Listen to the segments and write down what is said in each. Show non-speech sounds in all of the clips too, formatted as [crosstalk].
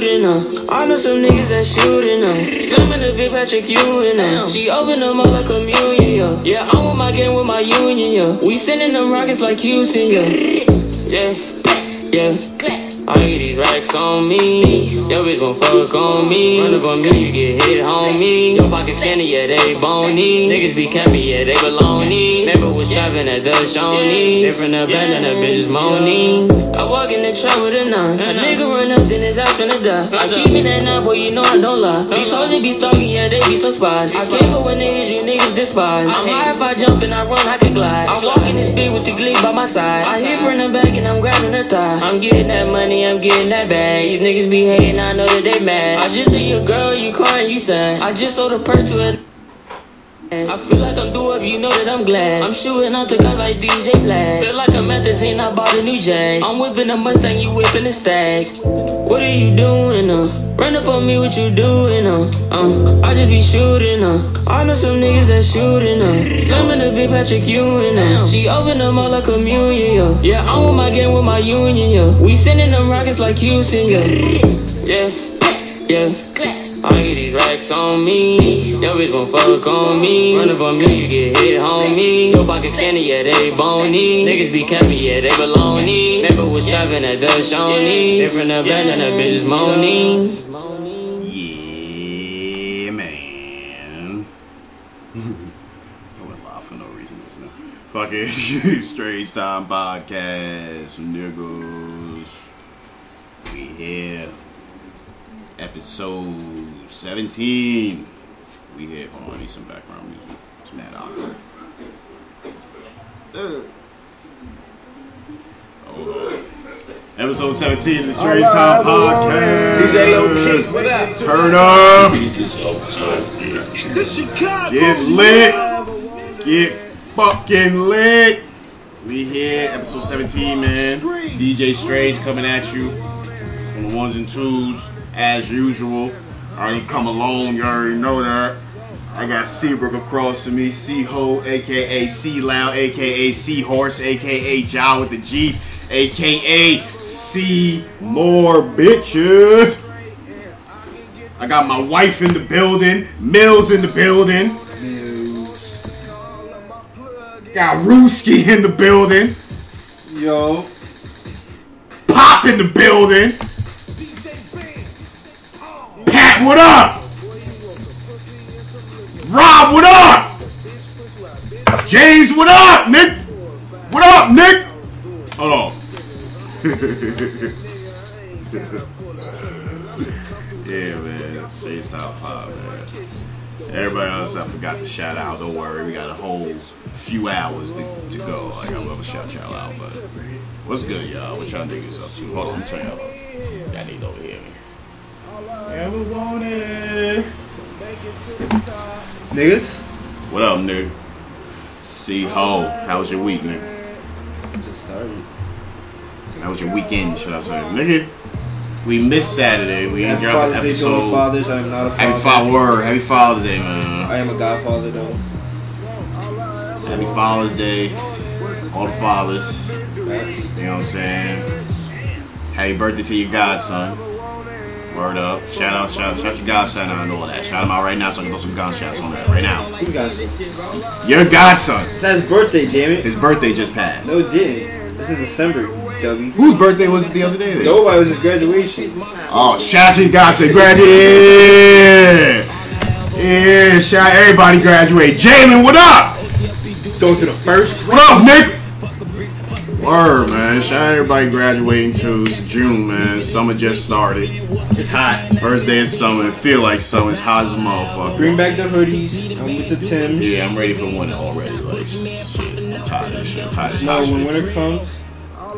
shooting. I know some niggas that shooting, uh. Slimming the big Patrick Ewing, uh. She open them up like communion, yeah. Yeah, I'm with my game with my union, yeah. We sending them rockets like Houston, yeah. Yeah, yeah. I get these racks on me. Yo bitch gon' fuck on me. Run up on me, you get hit, homie. Your pocket skinny, yeah, they bony. Niggas be campy, yeah, they baloney. Never was trapping at the Shawnee. Different abandoned, that bitch is moaning. I walk in the trap with a nine. A nigga run up, then his ass finna die. I keep me that nine, boy, you know I don't lie. These hoes they be stalking, yeah, they be so spies. I came for when niggas you niggas despise. I'm high if I jump and I run, I can glide. I'm walking this bitch with the glee by my side. I hit from the back and I'm grabbing her thigh. I'm getting that money, I'm getting that bag. You niggas be hating, I know that they mad. I just see your girl, you crying, you sad. I just sold a perk to a. I feel like I'm due up, you know that I'm glad. I'm shooting out the guys like DJ Flash. Feel like I'm at the scene, I bought a new Jag. I'm whipping a Mustang, you whipping a stag. What are you doing, uh? Run up on me, what you doing, uh? uh I just be shooting, uh. I know some niggas that shooting, uh. Slamming the big Patrick Ewing, uh. She open them all like communion, yeah. Yeah, I'm with my game with my union, yeah. We sending them rockets like Houston, yeah. Yeah, yeah. I get these racks on me. Yo bitch gon' fuck on me. Run up on me, you get hit, homie. Your pocket skinny, yeah, they bony. Niggas be campy, yeah, they baloney. Never was trapping at the Shawnee. Different abandoned, that bitch is moaning. Yeah, man. [laughs] I went live for no reason just now. Fuck it. [laughs] Strange Time Podcast, niggas. We here. Episode 17. We here. Hold on, I need some background music. It's mad awkward. Uh. Hold on. Episode 17 of the Strange Time Podcast. DJ Low Key, what up? Turn up. Get lit. Get fucking lit. We here, episode 17, man. DJ Strange coming at you on the ones and twos, as usual. I already come alone, you already know that. I got Seabrook across from me, C-Ho, aka C-Loud, aka Seahorse, aka Jaw with the G, aka C More Bitches. I got my wife in the building, Mills in the building. Got Rooski in the building. Yo, Pop in the building. Pat, what up? Rob, what up? James, what up, Nick? What up, Nick? Hold on. [laughs] yeah, man. Straight style pop, man. Everybody else, I forgot to shout out. Don't worry, we got a whole few hours to, to go. Like I love to shout y'all out, but what's good, y'all? What y'all niggas up to? Hold on, let me turn y'all up. Y'all need to overhear me. Ever wanted? niggas. What up, nigga? See ho. How was your week, nigga? Just started. How was your weekend, should I say? Nigga, we missed Saturday. We ain't Happy dropped an Father's Day to all the episode. fathers. I am not a father. Happy Father Word. Happy Father's Day, man. I am a godfather though. Happy Father's Day. All the fathers. You know what I'm saying? Happy birthday to your godson. Word up. Shout out, shout out, shout your godson out and all that. Shout him out right now so I can throw some gunshots on that right now. Who got some? Your godson. It's his birthday, damn it. His birthday just passed. No, it didn't. This is December, W. Whose birthday was it the other day? Then? Nobody was his graduation. Oh, shout out to your godson. Graduate. Yeah, shout out everybody graduate. Jalen, what up? Go to the first. What up, Nick? Word, man. Shout out everybody graduating too. It's June, man. Summer just started. It's hot. First day of summer. It feel like summer. It's hot as a motherfucker. Bring back the hoodies. I'm with the Tims. Yeah, I'm ready for winter already. Like, shit. I'm tired of this shit. I'm tired of this No, hot when shit. winter comes,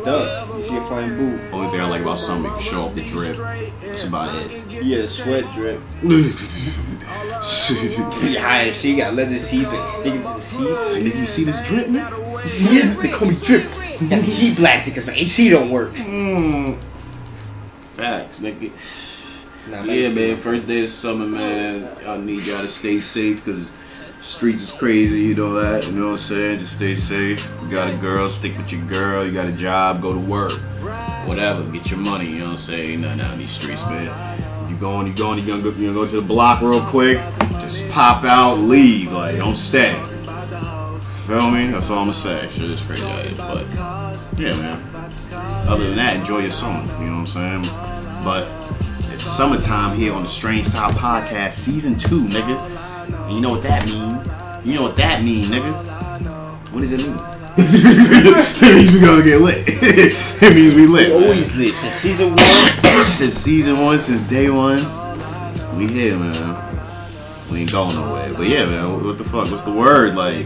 you see a flying boot. Only thing I like about summer, you can show off the drip. That's about it. Yeah, sweat drip. [laughs] Yeah, shit. Got leather seats and sticking to the seats. Did you see this drip, man? You see it? They call me drip. Got the heat blasted because my AC don't work. Mm. Facts, nigga. Nah, Yeah, man. First day of summer, man. I need y'all to stay safe because Streets is crazy, you know that. You know what I'm saying? Just stay safe. You got a girl, stick with your girl. You got a job, go to work. Whatever, get your money. You know what I'm saying? Nothing out in these streets, man. You going, you going, you gonna go, you gonna go to the block real quick. Just pop out, leave. Like, don't stay. Feel me? That's all I'm gonna say. Shit is crazy out here, but yeah, man. Other than that, enjoy your summer. You know what I'm saying? But it's summertime here on the Strange Style Podcast, season two, nigga. You know what that mean? You know what that mean, nigga? What does it mean? [laughs] it means we gonna get lit. [laughs] it means we lit. We always lit since season one. [coughs] since season one, since day one. We here, man. We ain't going nowhere. But yeah, man. What the fuck? What's the word? Like,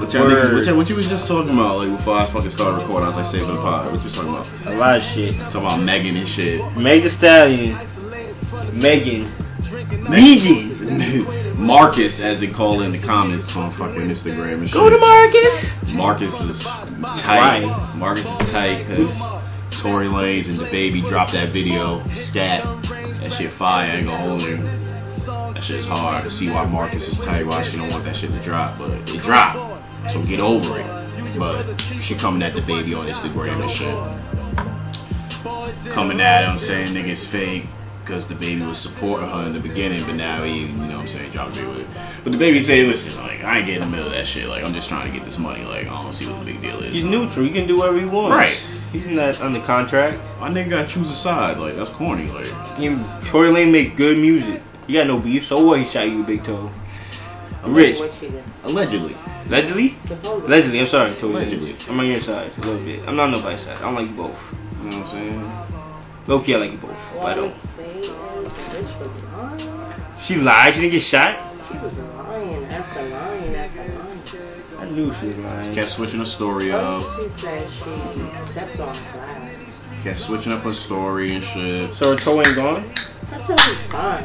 what y'all niggas, what, y'all, what you was just talking about? Like before I fucking started recording, I was like, for the pod. What you was talking about? A lot of shit. Talking about Megan and shit. Meg Thee Stallion, Megan, Megan. Marcus, as they call it in the comments on fucking Instagram and shit. Go to Marcus. Marcus is tight. Why? Marcus is tight because Tory Lanez and DaBaby dropped that video, scat. That shit fire, I ain't gonna hold you. That shit is hard to see why Marcus is tight, why she don't want that shit to drop, but it dropped. So get over it. But she coming at DaBaby on Instagram and shit. Coming at him saying niggas fake because DaBaby was supporting her in the beginning, but now he, you know what I'm saying, dropped it with it. But DaBaby say, listen, like, I ain't getting in the middle of that shit. Like, I'm just trying to get this money. Like, I don't see what the big deal is. He's neutral. He can do whatever he wants. Right. He's not under contract. My nigga gotta choose a side. Like, that's corny. Like, He, Tory Lane make good music. You got no beef. So what? He shot you, Big Toe. Rich. What she allegedly. Allegedly? Allegedly. I'm sorry, Tory. Lanez. Allegedly. I'm on your side a little bit. I'm not on nobody's side. I don't like you both. You know what I'm saying? Low key, I like you both. But I don't. I'm saying is, bitch was lying. She lied. She didn't get shot. She was lying after lying after lying. I knew she was lying. Kept switching her story up. She said she stepped on glass. Kept switching up her story and shit. So her toe ain't gone. That toe was fine.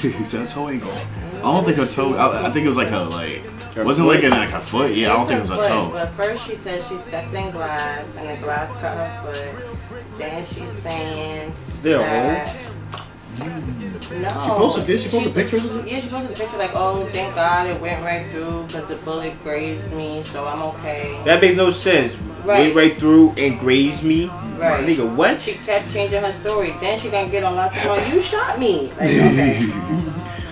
he said her toe ain't gone. I don't think her toe. I, I think it was like her like. Her wasn't like foot? in like her foot. Yeah, I don't think it was her But- toe. But first she said she stepped in glass and the glass cut her foot. Then she's saying a that. No. She posted this? She posted pictures of it? Yeah, she posted a picture like, oh, thank God it went right through because the bullet grazed me, so I'm okay. That makes no sense. Right. Went right through and grazed me. Right. Nigga, what? She kept changing her story. Then she gonna get on live tomorrow. You shot me. Like, [laughs] okay,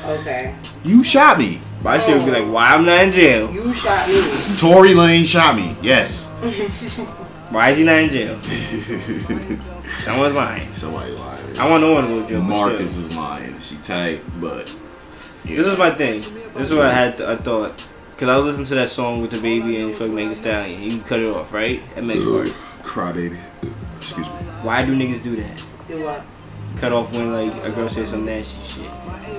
okay. you shot me. My shit would be oh. like, why I'm not in jail? You shot me. Tory Lane shot me. Yes. [laughs] Why is he not in jail? [laughs] Someone's lying. Somebody lying. I want no one to go to jail. Marcus still. is lying. She tight, but. This is my thing. This is what I had. I thought. Cause I was listening to that song with DaBaby and fucking Megan Stallion. You cut it off, right? That makes part. Cry baby. Excuse me. Why do niggas do that? Do what? Cut off when like a girl says some nasty shit.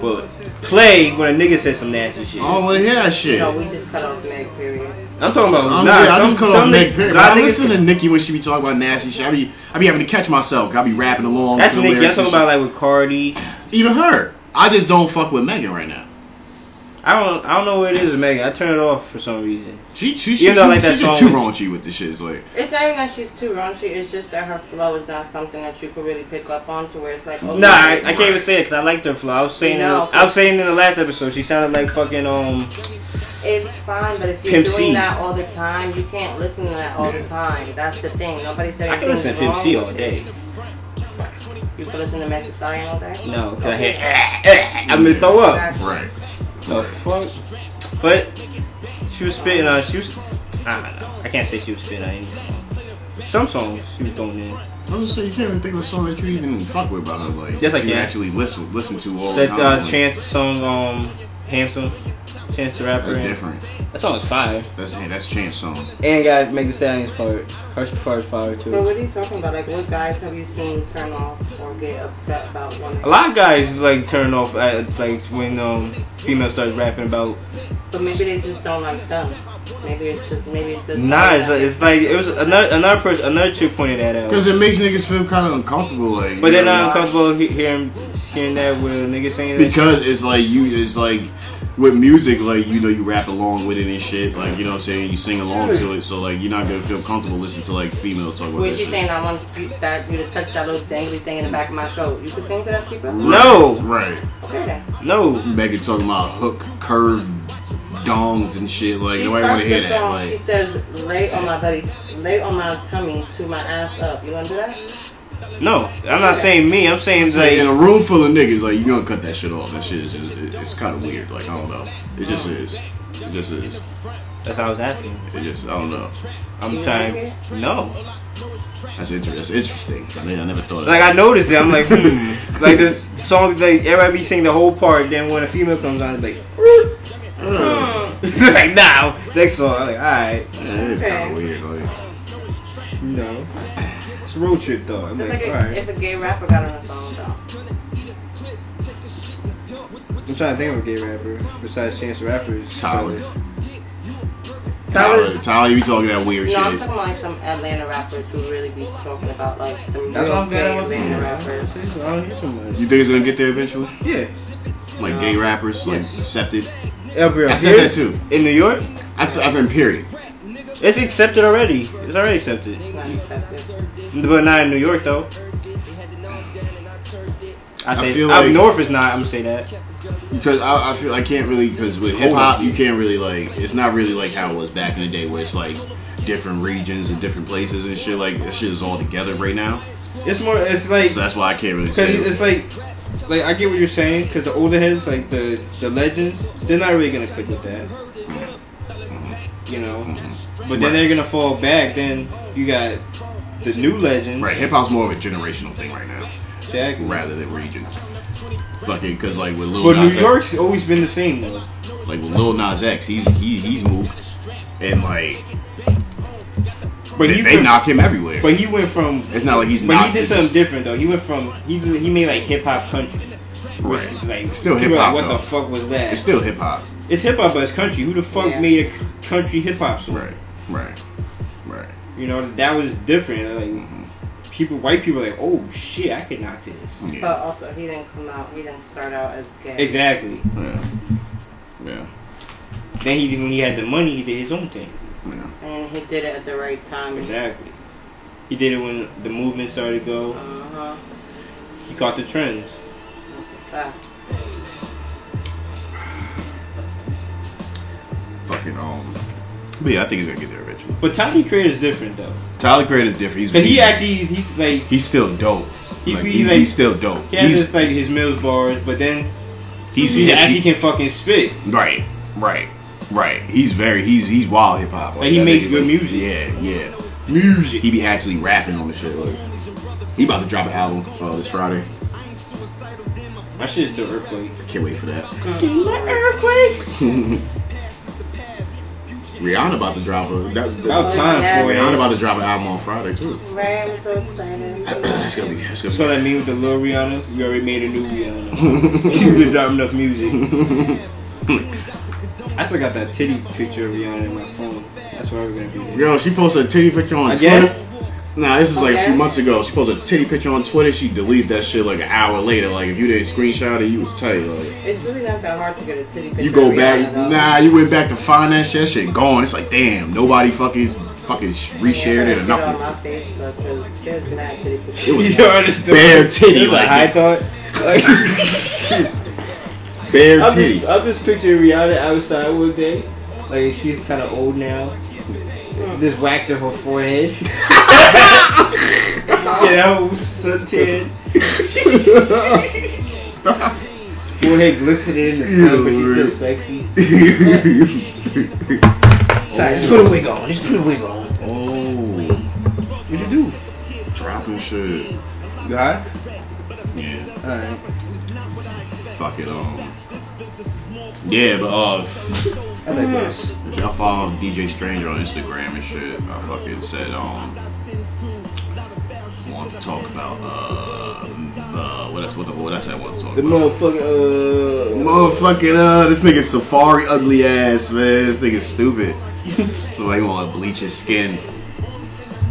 But play when a nigga says some nasty shit. I don't want to hear that shit. No, we just cut off Meg. Period. I'm talking about. I'm, nah, yeah, I just cut some off niggas- Meg Perry. But lot I of niggas- listen to Nicki when she be talking about nasty shit. I be, I be having to catch myself. I be rapping along. That's to the Nicki. I'm talking about like with Cardi. even her. I just don't fuck with Megan right now. I don't. I don't know what it is Megan. I turn it off for some reason. She, she, she, Even though I like she, that she too with- raunchy with the shit. It's like, It's not even that she's too raunchy. It's just that her flow is not something that you could really pick up on to where it's like, oh, Nah, I, I can't even say it because I liked her flow. I was saying, No, in, I was saying in the last episode, she sounded like fucking um. It's fine, but if you're Pimp doing C. that all the time, you can't listen to that all the time. That's the thing. Nobody said I can anything's listen to Pimp wrong C all day. You can listen to Meg Thee Stallion all day. No, because I hear. [laughs] I'm gonna throw up. Right. The fuck? But she was spitting on. She was. I. I can't say she was spitting on anything. Some songs she was throwing in. I was gonna say you can't even think of a song that you even fuck with by her. Like, Yes, I you can. actually listen listen to all the That time. uh, Chance song, um, handsome. Chance the rapper. That's and- different. That song is fire. That's hey, that's Chance song. And got Meg Thee Stallion's part. Her part is fire But too. what are you talking about? Like, what guys have you seen turn off or get upset about when? A lot of guys like turn off at like when um females start rapping about. But maybe they just don't like them. Maybe it's just maybe it's just. Nah, it's, it's like it was another another person another chick pointed that out. Because it makes niggas feel kind of uncomfortable. Like, But they're know, not uncomfortable he- hearing hearing that with a nigga saying that. because it's like you it's like with music like you know you rap along with it and shit like you know what I'm saying you sing along to it so like you're not gonna feel comfortable listening to like females talk about Wait, that you shit. saying I want you, that you to touch that little dangly thing in the back of my throat? You could sing to that, keeper? No. right Okay then. no. Megan talking about hook curve dongs and shit. Like she nobody want to hear starts the that. song, Like she says, lay on my belly, lay on my tummy to my ass up. You wanna do that? No, I'm not saying me. I'm saying Like, in a room full of niggas, like you gonna cut that shit off. That shit is just, it- it's kind of weird. Like I don't know. It just is. It just is. that's how I was asking. It just I don't know. I'm trying. No, That's inter- That's interesting. I mean, I never thought. Of like. I noticed it. I'm like, hmm. [laughs] like the song, like everybody be singing the whole part. Then when a female comes on, it's like, Uh, [laughs] like now next song. I'm like, all right, yeah, it is kind of weird. Like, know, it's a road trip though. I'm Just like, like a, right. if a gay rapper got on a song though. I'm trying to think of a gay rapper besides Chance the Rapper. Tyler. Tyler. Tyler, Tyler, you be talking that weird shit. No, I'm talking about like some Atlanta rappers who really be talking about like some That's real all gay. Atlanta rappers. I don't hear. You think it's gonna get there eventually? Yeah. Like gay rappers, like Yes. accepted. Every I said that too. In New York, I th- I've been period. It's accepted already. It's already accepted. Not accepted. But not in New York though. I I say feel up like- north is not. I'm gonna say that. Because I, I feel I can't really because with hip hop you can't really like it's not really like how it was back in the day where it's like different regions and different places and shit like that shit is all together right now. It's more. It's like So that's why I can't really Cause say. it's like, like I get what you're saying. Cause the older heads, like the the legends, they're not really gonna click with that, you know. Mhm. But then they're gonna fall back. Then you got the new legends. Right, hip hop's more of a generational thing right now Exactly. rather than regions. Fucking because like with Lil But New Nas X, York's always been the same though. like with Lil Nas X, he's he he's moved and like But they, he they went, knock him everywhere. But he went from. it's not like he's But he did something just- different though. He went from he did- he made like hip hop country. Which Right. is like Still hip-hop, Like, what though. the fuck was that? It's still hip hop. It's hip hop, but it's country. Who the fuck Yeah. made a c- country hip hop song? Right, right, right. You know that was different. Like Mhm. people, white people, are like, oh shit, I could knock this. Yeah. But also, he didn't come out. He didn't start out as gay. Exactly. Yeah. Yeah. Then he when he had the money, he did his own thing. Yeah. And he did it at the right time. Exactly. He did it when the movement started to go. Uh huh. He caught the trends. That's a fact. Fucking um. But yeah, I think he's gonna get there eventually. But Tyler Creator is different though. Tyler Creator is different. He's Cause he actually he like he's still dope. He like, he's, like- he's still dope. he has he's his like his Mills bars, but then he's he, he- actually can fucking spit. right, right, right. He's very he's he's wild hip hop. Like, he makes good like, music. Yeah, yeah. Music. He be actually rapping on the shit. Like, he about to drop an album uh, this Friday. My shit is still earthquake. Can't wait for that. earthquake. [laughs] Rihanna about to drop a that, that, About time Yeah. for Rihanna it. about to drop an album on Friday too. Right, I'm so excited. Uh, that's gonna be that's gonna So be. that mean with the little Rihanna, we already made a new Rihanna. [laughs] [laughs] She been dropping enough music. [laughs] I still got that titty picture of Rihanna in my phone. That's why we're gonna be there. Yo, she posted a titty picture on Again? Twitter. Nah, this is like a few months ago. She posted a titty picture on Twitter. She deleted that shit like an hour later. Like if you didn't screenshot it, you was tight. Like It's really not that hard to get a titty picture. you go back, Rihanna, nah, you went back to find that shit. That shit gone. It's like damn, nobody fucking fucking reshared it or Yeah, I gotta nothing. get on my Facebook because there's mad [laughs] titty. It was You understand? bare titty, like, a high just- thought. [laughs] Bare I'm titty. just, I'm just picturing Rihanna outside one day. Like she's kind of old now. Just waxing her forehead. [laughs] you know, suntan. Forehead glistening in the sun, but she's still sexy. Sorry, just put a wig on. Just put a wig on. oh, What'd you do? dropping shit. You high? Yeah. Alright. Fuck it. Um. Yeah, but uh. I like this. If y'all follow DJ Stranger on Instagram and shit, I fucking said um want to talk about uh the what else what, the, what I said I want to talk about The about. motherfucking uh. Motherfucking uh this nigga Safaree ugly ass man. This nigga stupid. [laughs] Somebody wanna bleach his skin.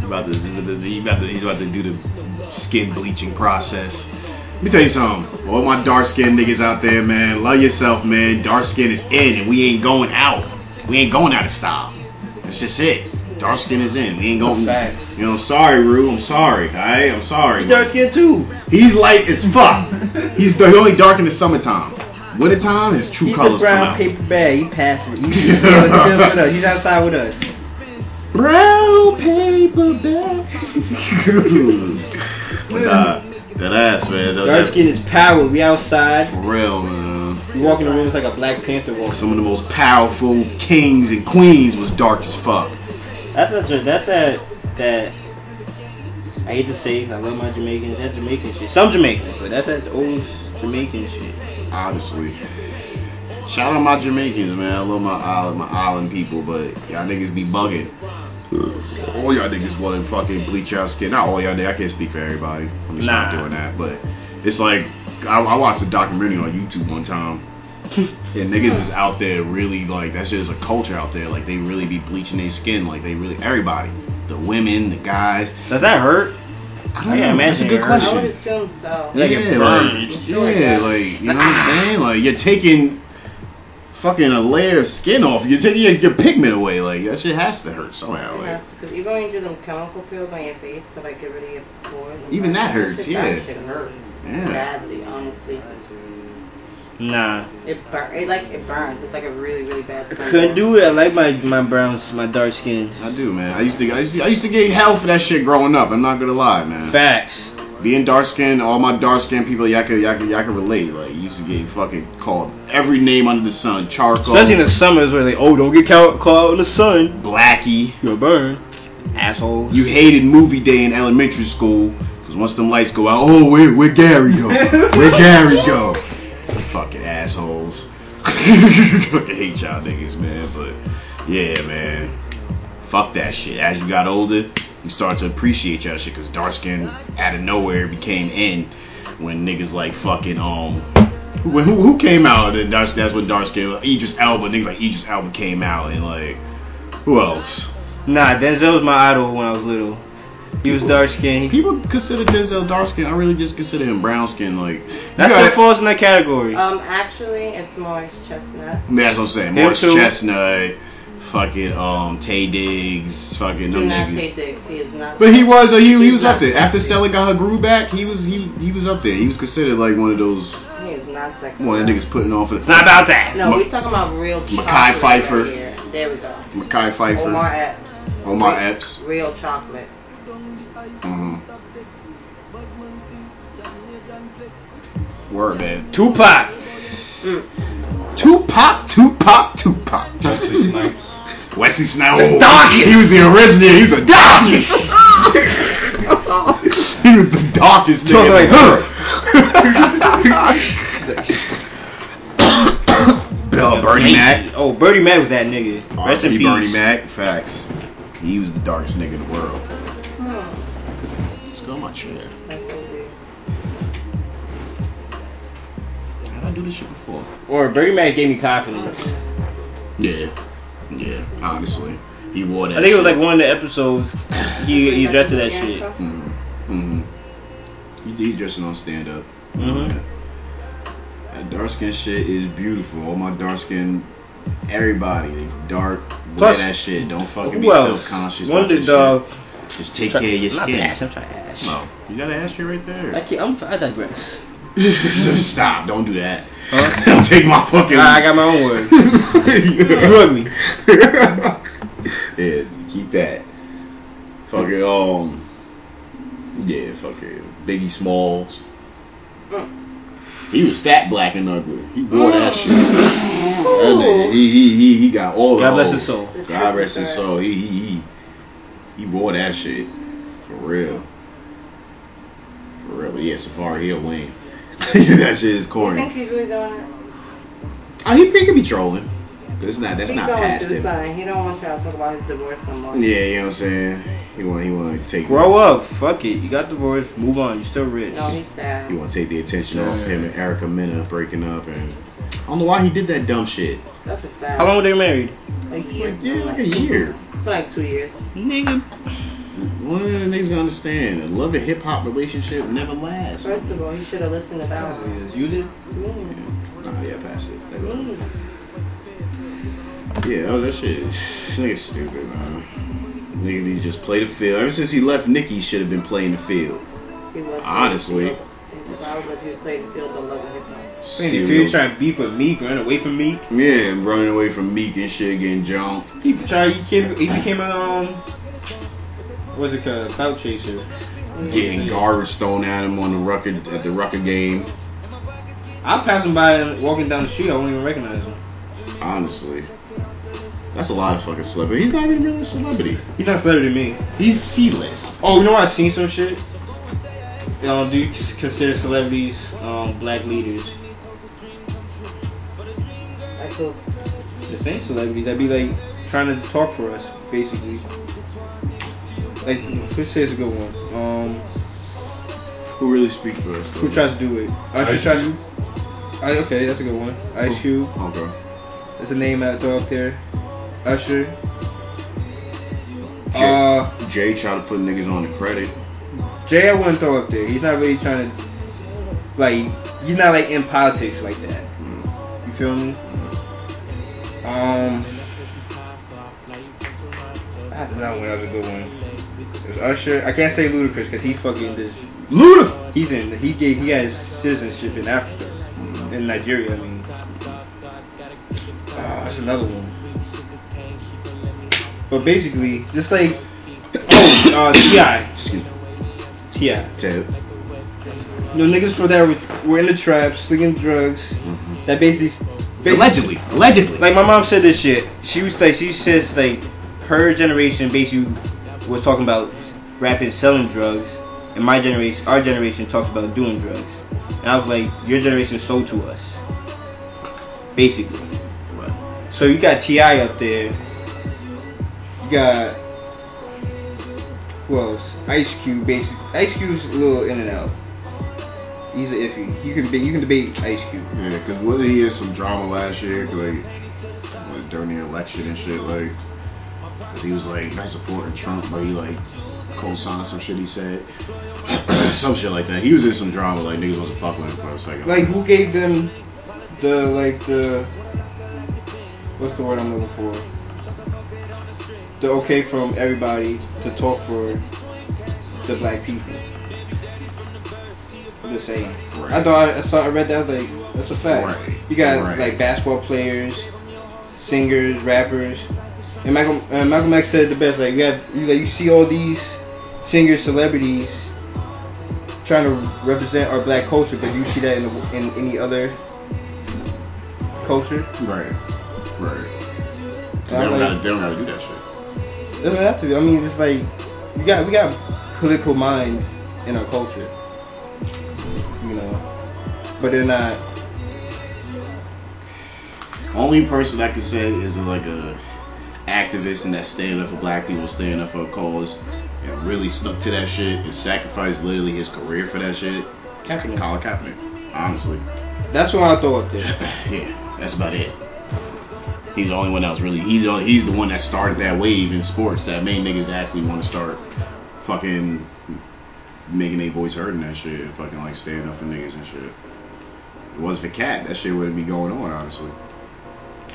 About to, he about to, he's about to do the skin bleaching process. Let me tell you something. All my dark skinned niggas out there, man, love yourself, man. Dark skin is in and we ain't going out. We ain't going out of style. That's just it. Dark skin is in. We ain't going. Fact. You know, I'm sorry, Rue. I'm sorry. Alright, I'm sorry. He's dark skin too. He's light as fuck. [laughs] He's the only dark in the summertime. winter time, his true He's colors the come brown out. paper bag. He passing. He's, he's, with. He's outside with us. Brown paper bag. [laughs] but nah, that ass, man. That, Dark that, skin is power. We outside. for real, man. We walk in the rooms like a Black Panther walks. Some of the most powerful kings and queens was dark as fuck. That's that. That's that. That. I hate to say, I love my Jamaicans. That Jamaican shit. Some Jamaicans, but that's that old Jamaican shit. Honestly. Shout out my Jamaicans, man. I love my island, my island people, but y'all niggas be bugging. All y'all niggas want to fucking bleach y'all skin. Not all y'all niggas. I can't speak for everybody. I'm just not doing that. But it's like I, I watched a documentary on YouTube one time. [laughs] And niggas is out there really like that shit is a culture out there. Like they really be bleaching their skin. Like they really everybody, the women, the guys. Does that hurt? I don't I can't know. That's a good it hurt. I question. would assume so. Like it yeah, burns. like, yeah, like you know what I'm saying? Like you're taking fucking a layer of skin off. You're taking your, your pigment away. Like that shit has to hurt somehow. Like Because even when you do them chemical peels on your face to like get rid of your pores. Even that shit, hurts, That yeah. shit hurts Yeah. badly, honestly. Nah. It burn. It like it burns. It's like a really really bad. I couldn't do it. I like my my brown, my dark skin. I do, man. I used to, I used to, I used to get hell for that shit growing up. I'm not gonna lie, man. Facts. Being dark skinned, all my dark skinned people, y'all can, y'all can, y'all can relate. Like, you used to get fucking called every name under the sun. Charcoal, Especially in the summers where they, oh, don't get caught, caught out in the sun. blackie. You'll burn. Assholes. You hated movie day in elementary school because once them lights go out, oh, where, where Gary go? Where Gary go? Fucking assholes. [laughs] Fucking hate y'all niggas, man. But yeah, man. Fuck that shit. As you got older, you start to appreciate y'all shit because dark skin out of nowhere became in when niggas like fucking um. When, who, who came out and that's that's when dark skin Idris Elba niggas like Idris Elba came out and like who else Nah, Denzel was my idol when I was little. He was dark skinned. People consider Denzel dark skin. I really just consider him brown skin. Like you That gotta- still falls in that category. Um, actually, it's Morris Chestnut. I mean, that's what I'm saying. Him Morris too. Chestnut, fucking um Taye Diggs, fucking Do them not niggas. Taye Diggs. He is not. But he was uh, he, he was up there after. Stella got her groove back. He was he he was up there. He was considered like one of those He is not sexy. one of the niggas putting on for the. it's not about that. No, Ma- we talking about real. Mekhi Phifer. Right here. There we go. Mekhi Phifer, Omar Omar, Epps. Epps. Real chocolate. Mhm. Word man. Tupac. Tupac, Tupac, Tupac. Wesley Snipes. The darkest. He was the original. He was the darkest. [laughs] he was the darkest Talking nigga. like [laughs] Bill Bernie Mac. Oh, Bernie Mac was that nigga. Rest in peace. Bernie Mac. Facts. He was the darkest nigga in the world. Hmm. Let's go on my chair. That's so weird. How'd I do this shit before? Or Bernie Mac gave me confidence. Yeah. Yeah. Honestly, he wore that. I think it was like one of the episodes. He he addressed that shit. Mm-hmm. Mm-hmm. He, he dressing on stand up. Mm-hmm. That dark skin shit is beautiful. All my dark skin, everybody, they dark, wear Plus, that shit. Don't fucking be self conscious. One of the dog. Just take care of your Not skin. pass, I'm trying to ask. No, you got an ashtray right I there. can't, I'm, I digress. [laughs] Stop! Don't do that. Huh? Don't [laughs] take my fucking. I got my own words. You ugly. yeah, keep that. Fucking um. Yeah, fucking Biggie Smalls. He was fat, black, and ugly. He wore that shit. That nigga, he, he, he, he got all God bless his soul. God rest his soul. He, he, he, he wore that shit. For real. For real. But yeah, Safaree Hill Wayne. [laughs] that shit is corny. I corny. think he's really doing it. Oh, he, he could be trolling. But it's not, that's He's not past through him. He don't want y'all to talk about his divorce no more. Yeah, you know what I'm saying? He want he want to take Grow up. Fuck it. You got divorced. Move on. You still rich. No, he's sad. he want to take the attention off him and Erica Mena breaking up and I don't know why he did that dumb shit. That's a fact. How long were they married? Like, Like, yeah, like a year. For like two years. Nigga. One of the niggas gonna understand a love and hip hop relationship never lasts. First of all, you should have listened to that one. You did? Mm. Nah, yeah, pass it. That go. Mm. Yeah, oh, that shit. is- This nigga's stupid, man. Nigga, he just play the field. Ever since he left, Nicki should have been playing the field. He was Honestly. He If was let you the field, the love of hip hop. If trying to beef with Meek, run away from Meek. Yeah, running away from Meek and shit, getting jumped. He tried. He became. He became a um. What's it called? Clout chaser. Getting garbage thrown at him on the Rucker at the Rucker game. I'm passing by and walking down the street. I won't even recognize him. Honestly, that's a lot of fucking celebrity. He's not even really a celebrity. He's not celebrity to me. He's C-list. Oh, you know what? I seen some shit. Um, do you consider celebrities um, black leaders? Like who? The same celebrities That'd be like trying to talk for us, basically. Like, who says a good one? Um, Who really speak for us? who tries to do it? Usher Ice tries. Cube? I, okay, that's a good one. Ice Cube. Okay. There's a name out there up there. Usher. Jay, Uh, Jay tried to put niggas on the credit. Jay, I wouldn't throw up there. He's not really trying to, like, he's not like in politics like that. Mm. You feel me? Um, I have to know that was a good one. There's Usher. I can't say Ludacris because he's fucking this. Luda. He's in. He gave. He has citizenship in Africa, in Nigeria. I mean, uh, that's another one. But basically, just like oh, [coughs] uh, T.I., Excuse me. Ti. Ted. You know, niggas for that were, were in the trap, slinging drugs. Mhm. That basically, basically Allegedly. Allegedly. like my mom said this shit. She was like, she says like, her generation basically was talking about rapping, selling drugs, and my generation, our generation talks about doing drugs. And I was like, your generation sold to us, basically. Right. So you got T.I. up there. You got who else? Ice Cube, basically. Ice Cube's a little in and out. He's an iffy. You can be, you can debate Ice Cube. Yeah, because wasn't he in some drama last year, like, like during the election and shit, like, he was like not supporting Trump, but he like co-signed some shit he said, [clears throat] some shit like that. He was in some drama, like niggas wasn't fucking with him for a second. Like who gave them the like the what's the word I'm looking for? The okay from everybody to talk for the black people. I'm just saying. Right. I thought I saw I read that I was like that's a fact. Right. You got Right. like basketball players, singers, rappers. And Michael uh, Malcolm X said it the best. Like you have you like you see all these singers, celebrities trying to represent our black culture, but you see that in, the, in any other culture. right, Right. They don't, like- gotta, they don't gotta do that shit. It doesn't have to. be. I mean, it's like we got we got political minds in our culture, you know, but they're not. Only person I can say is like a activist and that's standing up for black people, standing up for a cause, and really stuck to that shit and sacrificed literally his career for that shit. Kaepernick. Colin Kaepernick, honestly. That's what I up there. [laughs] yeah, that's about it. He's the only one that was really he's the, he's the one that started that wave in sports that made niggas actually want to start fucking making their voice heard in that shit and fucking like standing up for niggas and shit. It wasn't for Cat, that shit wouldn't be going on honestly.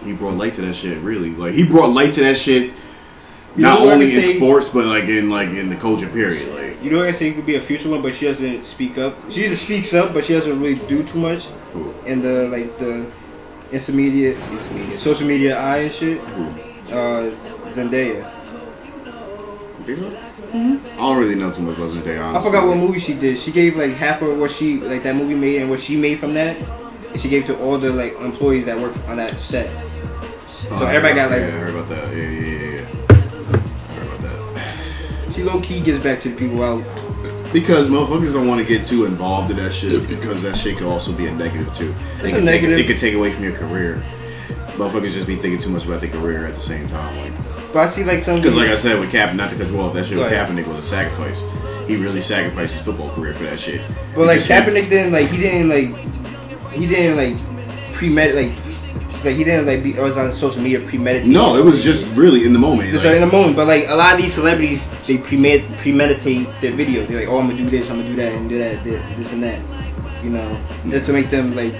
He brought light to that shit really. Like he brought light to that shit You not know what I only in say? sports but like in like in the culture period. Like You know what I think would be a future one, but she doesn't speak up. She just speaks up, but she doesn't really do too much who? in the like the intermediate, intermediate social media eye and shit. Who? Uh, Zendaya. You think so? I don't really know too much about Zendaya. I forgot what movie she did. She gave like half of what she like that movie made and what she made from that, and she gave to all the like employees that work on that set. Oh, So I everybody got, like- yeah, I heard about that. Yeah, yeah, yeah, yeah. I heard about that. She low key gives back to the people out. Because motherfuckers don't want to get too involved in that shit because that shit could also be a negative too. It's It a could take, negative. it could take away from your career. Motherfuckers just be thinking too much about their career at the same time. Like, But I see like some. because like I said with Cap, not to cut you off, that shit with. Kaepernick was a sacrifice. He really sacrificed his football career for that shit. But He like just had- Kaepernick didn't like he didn't like he didn't like premedit like like he didn't like be I was on social media premeditated. No, it was just really in the moment. just like- right in the moment. But like a lot of these celebrities, they premed- premeditate their video. They're like, oh, I'm gonna do this, I'm gonna do that, and do that, this and that. You know, just to make them like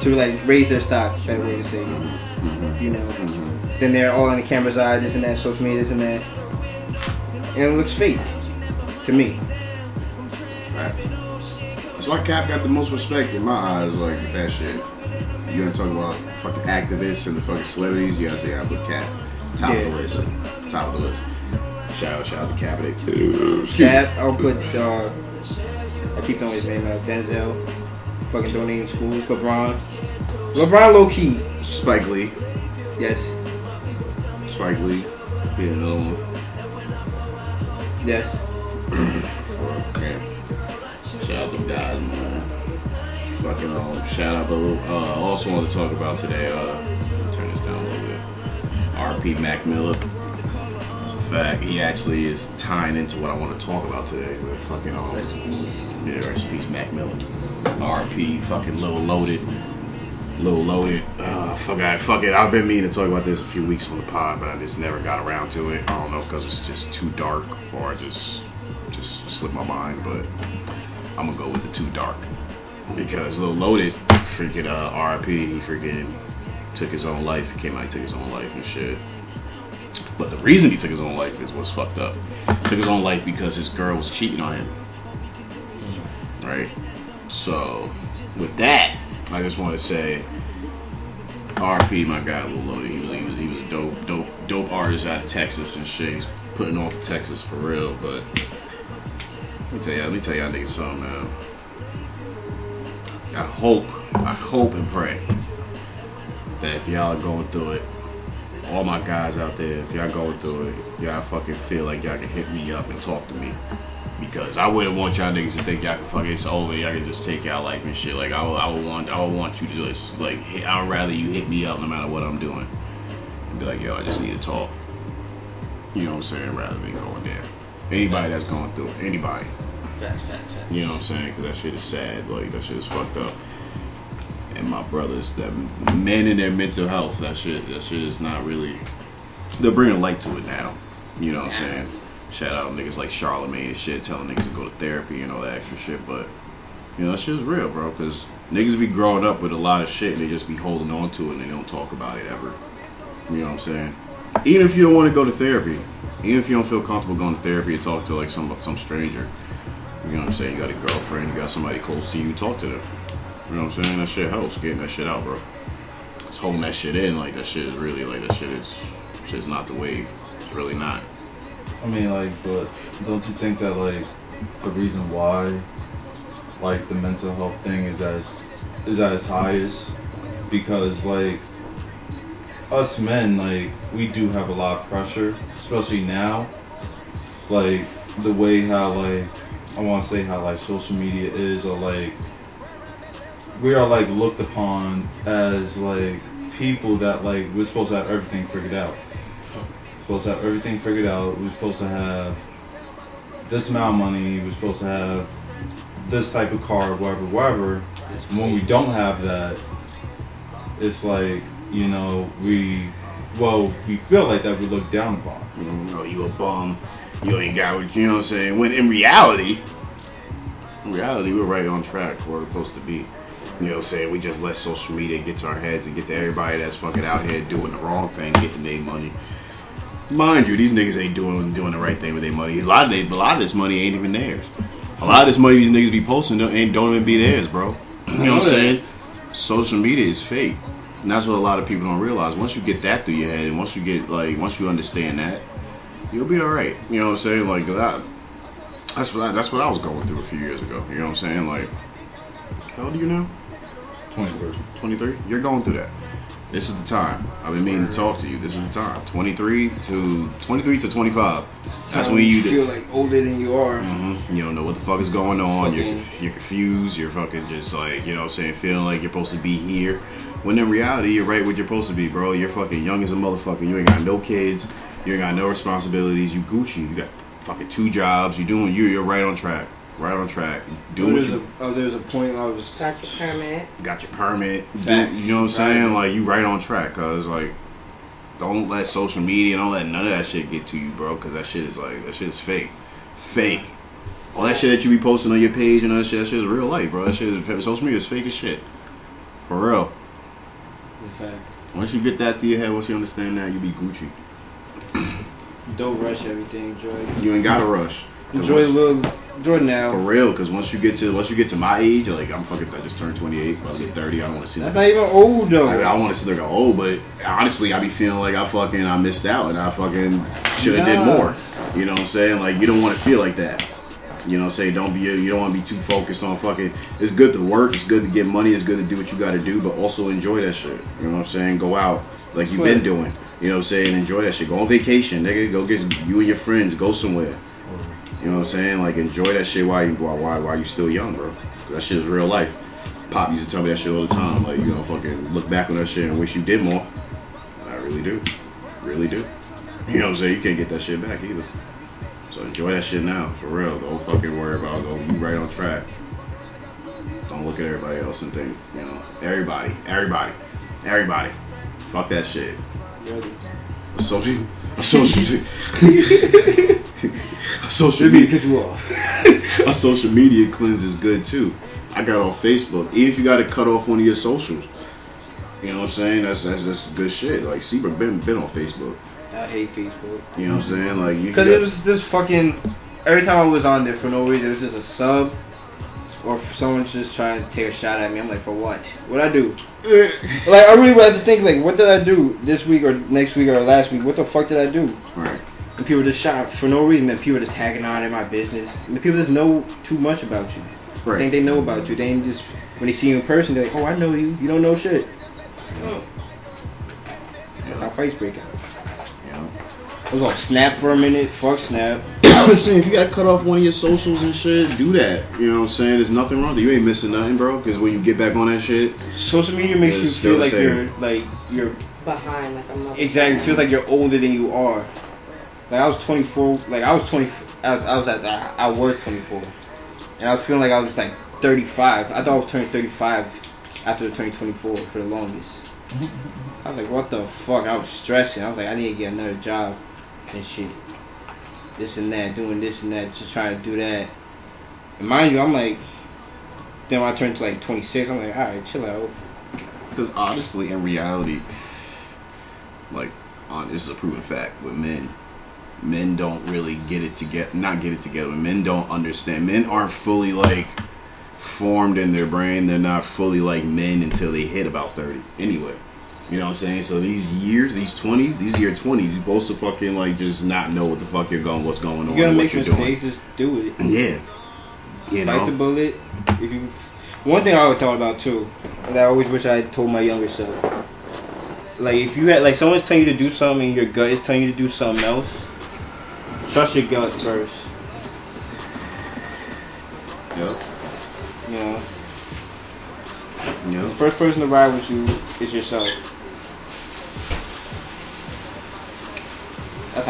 to like raise their stock. Better way to say it. Mhm. You know. Mhm. Then they're all in the camera's eye, this and that, social media, this and that, and it looks fake to me. Fact. That's why Cap got the most respect in my eyes. Like that shit. You gonna talk about fucking activists and the fucking celebrities? You gotta say I put Cap top of the list. Top of the list. Shout out, shout out to Cap. Cap, I'll put. Uh, I keep throwing his name out. Denzel. Fucking donating schools. LeBron. LeBron low key. Spike Lee. Yes. Spike Lee. Another one. Yes. [clears throat] Okay. Shout out to guys, man. Fucking um, shout out, but uh, also want to talk about today. Uh, turn this down a little bit. R.P. Mac Miller. It's a fact. He actually is tying into what I want to talk about today. With fucking um, yeah, rest Mac Miller. R.P. Fucking Lil Loaded. Lil Loaded. Uh, fuck, I, fuck it. I've been meaning to talk about this a few weeks on the pod, but I just never got around to it. I don't know because it's just too dark or I just just slipped my mind, but I'm gonna go with the too dark because Lil Loaded, freaking uh, RIP, he freaking took his own life. He came out, he took his own life and shit. But the reason he took his own life is what's fucked up. He took his own life because his girl was cheating on him. Right. So with that, I just want to say, RP, my guy, Lil Loaded. He was, he was he was a dope dope dope artist out of Texas and shit. He's putting off Texas for real, but. Let me tell you, let me tell y'all niggas something, man. I hope, I hope and pray that if y'all are going through it, all my guys out there, if y'all going through it, y'all fucking feel like y'all can hit me up and talk to me. Because I wouldn't want y'all niggas to think y'all can fucking it's over, y'all can just take y'all life and shit. Like I would, I would want, I would want you to just like, hit, I'd rather you hit me up no matter what I'm doing, and be like, yo, I just need to talk. You know what I'm saying? Rather than going there. Anybody that's going through it, anybody. Facts, facts, facts. You know what I'm saying? Because that shit is sad. Like that shit is fucked up. And my brothers, that men in their mental health, that shit, that shit is not really. They're bringing light to it now. You know what I'm saying? Shout out niggas like Charlemagne and shit, telling niggas to go to therapy and all that extra shit. But you know that shit is real, bro. Because niggas be growing up with a lot of shit and they just be holding on to it and they don't talk about it ever. You know what I'm saying? Even if you don't want to go to therapy, even if you don't feel comfortable going to therapy and talk to like some some stranger, you know what I'm saying? You got a girlfriend, you got somebody close to you, talk to them. You know what I'm saying? That shit helps getting that shit out, bro. Just holding that shit in, like that shit is really like that shit is shit's not the wave. It's really not. I mean, like, but don't you think that like the reason why like the mental health thing is as is at its highest because like us men like we do have a lot of pressure, especially now. Like the way how like I want to say how like social media is or like we are like looked upon as like people that like we're supposed to have everything figured out We're supposed to have everything figured out. We're supposed to have this amount of money. We're supposed to have this type of car, whatever, whatever. When we don't have that, it's like you know we, well, we feel like that we look down upon. You know, you a bum. You ain't got what you know what I'm saying. When in reality, in reality, we're right on track where we're supposed to be. You know what I'm saying? We just let social media get to our heads and get to everybody that's fucking out here doing the wrong thing, getting their money. Mind you, these niggas ain't doing doing the right thing with their money. A lot of they, a lot of this money ain't even theirs. A lot of this money these niggas be posting ain't don't even be theirs, bro. You know what I'm saying? Social media is fake. And that's what a lot of people don't realize. Once you get that through your head, and once you get like, once you understand that, you'll be all right. You know what I'm saying? Like that. That's what I, that's what I was going through a few years ago. You know what I'm saying? Like, how old are you now? 23. 23. You're going through that. This is the time. I've been meaning to talk to you. This is the time. 23 to 23 to 25. That's when you feel like older than you are. hmm You don't know what the fuck is going on. You're, you're confused. You're fucking just like, you know what I'm saying, feeling like you're supposed to be here. When in reality, you're right where you're supposed to be, bro. You're fucking young as a motherfucker. You ain't got no kids. You ain't got no responsibilities. You Gucci. You got fucking two jobs. You doing you. You're right on track. Right on track. Do oh, what there's you a, oh, there's a point I was. Got your permit. got your permit. Do, Facts. you know what I'm saying? Right. Like you right on track, cause like don't let social media, don't let none of that shit get to you, bro. Cause that shit is like that shit is fake, fake. All that shit that you be posting on your page and all that shit, that shit is real life, bro. That shit is social media is fake as shit, for real. In fact, Once you get that to your head, once you understand that, you be Gucci. Don't rush everything, Joy. You ain't gotta rush. Enjoy a little. Enjoy now. For real, because once you get to once you get to my age, like I'm fucking, I just turned 28, about to be 30. I don't want to see that. That's that. not even old though. I, I want to see go, oh, but honestly, I be feeling like I fucking I missed out and I fucking should have did more. You know what I'm saying? Like you don't want to feel like that. You know what I'm saying? Don't be you don't want to be too focused on fucking. It's good to work. It's good to get money. It's good to do what you got to do, but also enjoy that shit. You know what I'm saying? Go out like you've been doing. You know what I'm saying? Enjoy that shit. Go on vacation, nigga. Go get you and your friends. Go somewhere. You know what I'm saying? Like enjoy that shit while you while while, while you still young, bro. That shit is real life. Pop used to tell me that shit all the time. Like you know, fucking look back on that shit and wish you did more. I really do, really do. You know what I'm saying? You can't get that shit back either. So enjoy that shit now, for real. Don't fucking worry about go you right on track. Don't look at everybody else and think, you know, everybody, everybody, everybody. Fuck that shit. Ready. A social, social, social media, cut you off. [laughs] a social media cleanse is good too. I got off Facebook. Even if you got to cut off one of your socials, you know what I'm saying? That's that's that's good shit. Like Seabrook been been on Facebook. I hate Facebook. You know what I'm saying? Like you Because it was this fucking. Every time I was on there for no reason, it was just a sub. Or if someone's just trying to take a shot at me, I'm like, for what? What I do? Uh, like, I really had to think, like, what did I do this week or next week or last week? What the fuck did I do? right. And people just shot for no reason. And people just tagging on in my business. And the people just know too much about you. Right. Think they know about you. They ain't just when they see you in person, they're like, oh, I know you. You don't know shit. Oh. That's how fights break out. You know. I was on Snap for a minute. Fuck Snap. I was saying, if you gotta cut off one of your socials and shit, do that. You know what I'm saying? There's nothing wrong with. You ain't missing nothing, bro. Because when you get back on that shit, Social media makes you feel like same. you're like you're Behind like a mother. exactly feels like you're older than you are. Like I was 24, like I was 20, I was, I was at I, I was 24, and I was feeling like I was like 35. I thought I was turning 35 after the turning 24 for the longest. I was like, what the fuck? I was stressing. I was like, I need to get another job and shit. This and that, doing this and that, just trying to do that. And mind you, I'm like, then when I turned to like 26, I'm like, all right, chill out. because honestly, in reality, like, on this is a proven fact with men. Men don't really get it together. Not get it together. Men don't understand. Men aren't fully like formed in their brain. They're not fully like men until they hit about 30. Anyway. You know what I'm saying? So these years, these 20s, these year 20s, you're supposed to fucking like just not know what the fuck you're going, what's going on, You're gonna what make mistakes, doing. just do it. Yeah. You Bite the bullet. If you, one thing I always thought about too, that I always wish I had told my younger self. Like if you had like someone's telling you to do something, and your gut is telling you to do something else. Trust your gut first. Yep. You know, the first person to ride with you is yourself.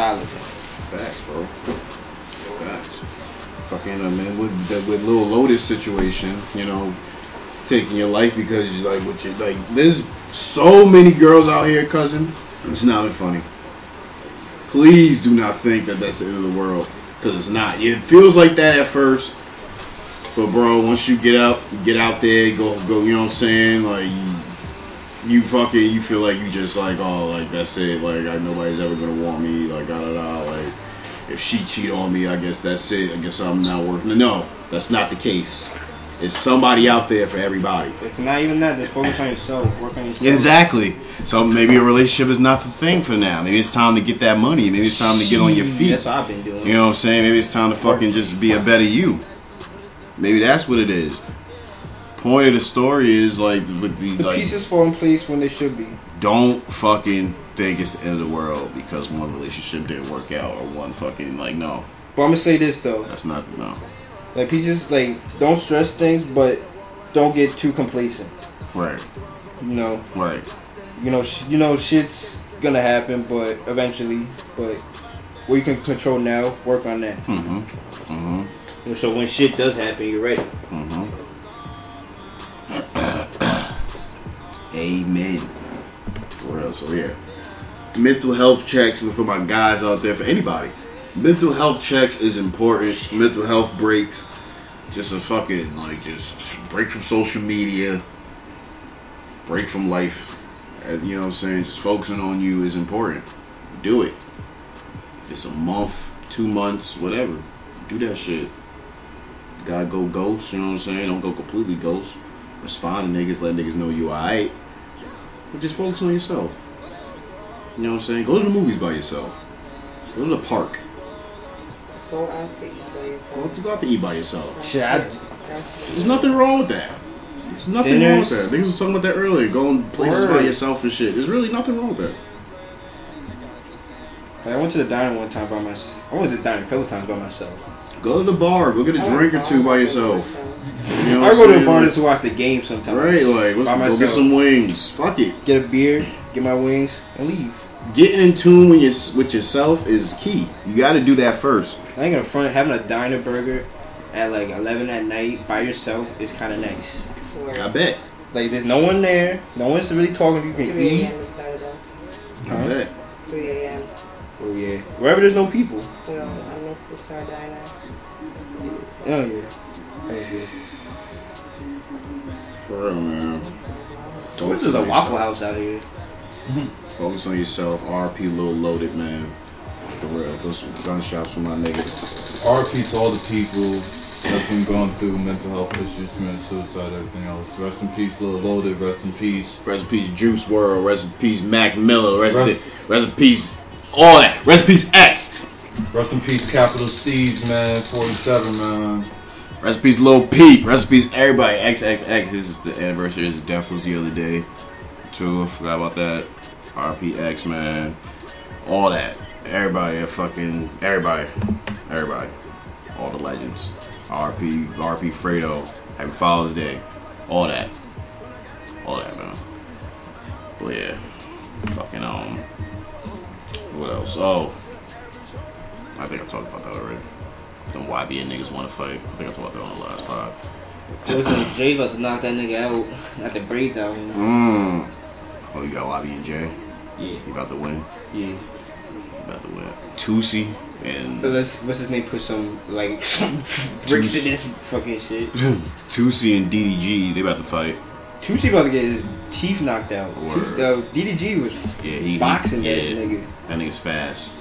I it. Facts, bro. Facts. Fucking uh, man, with the, with Lil Loaded situation, you know, taking your life because you like what you like. There's so many girls out here, cousin. It's not even funny. Please do not think that that's the end of the world, because it's not. It feels like that at first, but bro, once you get out, get out there, go, go. You know what I'm saying? Like you, fucking, you feel like you just like, oh, like that's it. Like I, nobody's ever gonna want me. Like da da da. Like if she cheat on me, I guess that's it. I guess I'm not worth. No, that's not the case. It's somebody out there for everybody. If not even that, just focus on yourself. Work on yourself. Exactly. So maybe a relationship is not the thing for now. Maybe it's time to get that money. Maybe it's time to get on your feet. That's what I've been doing. You know what I'm saying? Maybe it's time to fucking just be a better you. Maybe that's what it is. Point of the story is like with the The like pieces fall in place when they should be. don't fucking think it's the end of the world because one relationship didn't work out or one fucking like no. But I'm gonna say this though. That's not no. Like pieces, like don't stress things, but don't get too complacent. Right. You know, Right. you know, sh- you know, shit's gonna happen, but eventually. But what you can control now, work on that. Mm-hmm. Mm-hmm. And so when shit does happen, you're ready. Mm-hmm. [coughs] Amen. For real, so yeah. Mental health checks for my guys out there, for anybody. Mental health checks is important. Mental health breaks. Just a fucking like just break from social media. Break from life. Uh, You know what I'm saying? Just focusing on you is important. Do it. If it's a month, two months, whatever. Do that shit. Gotta go ghost, you know what I'm saying? Don't go completely ghost. Respond to niggas, let niggas know you alright. But just focus on yourself. You know what I'm saying? Go to the movies by yourself. Go to the park. Go out to eat by yourself. Go to go out to eat by yourself. Shit, I, That's- There's nothing wrong with that. There's nothing wrong with that. Niggas was talking about that earlier. Going places by yourself and shit. There's really nothing wrong with that. like, I went to the diner one time by myself. I went to the diner a couple times by myself. Go to the bar. Go get a I drink or two by bars yourself. Myself. You know I go to a bar Like- to watch the game sometimes. Right, like let's by go myself. get some wings. Fuck it. Get a beer, get my wings, and leave. Getting in tune with, your, with yourself is key. You got to do that first. I ain't gonna front having a diner burger at like 11 at night by yourself is kind of nice. I bet. Like there's no one there, no one's really talking. To you can 3 eat. a.m. is better. I Huh? bet. 3 a.m. Oh yeah, wherever there's no people. Yo, I miss the Star Diner. Oh yeah. Yeah. For real, man. Where's a Waffle House out here? Mm-hmm. Focus on yourself. RP Lil Loaded, man. For real. Those gunshots from my nigga. RP to all the people that's been going through mental health issues, committed suicide, everything else. Rest in peace, Lil Loaded. Rest in peace. Rest in peace, Juice Wrld. Rest in peace, Mac Miller. Rest, in, Rest- rest in peace, all that. Rest in peace, X. Rest in peace, Capital Steez, man. 47, man. In Lil Peep. Recipes everybody. XXX. This is the anniversary. His death was the other day, too. Forgot about that. RPX, man. All that. Everybody. Fucking everybody. Everybody. All the legends. RP. RP Fredo. Happy Father's Day. All that. All that, man. But yeah. Fucking um. What else? Oh. I think I talked about that already. Them YBN niggas want to fight. I think I talked about that on the last pod. Listen, Jay about to knock that nigga out at the braids out. here. Mmm. Oh, you got YB and J. Yeah, You about to win. yeah. You about to win. Tusi and So let's what's his name? Put some like [laughs] bricks in this fucking shit. [laughs] Tusi and DDG. They about to fight. Tucci about to get his teeth knocked out. Word. Tu- uh, DDG was Yeah, he boxing he, that nigga. That nigga's fast.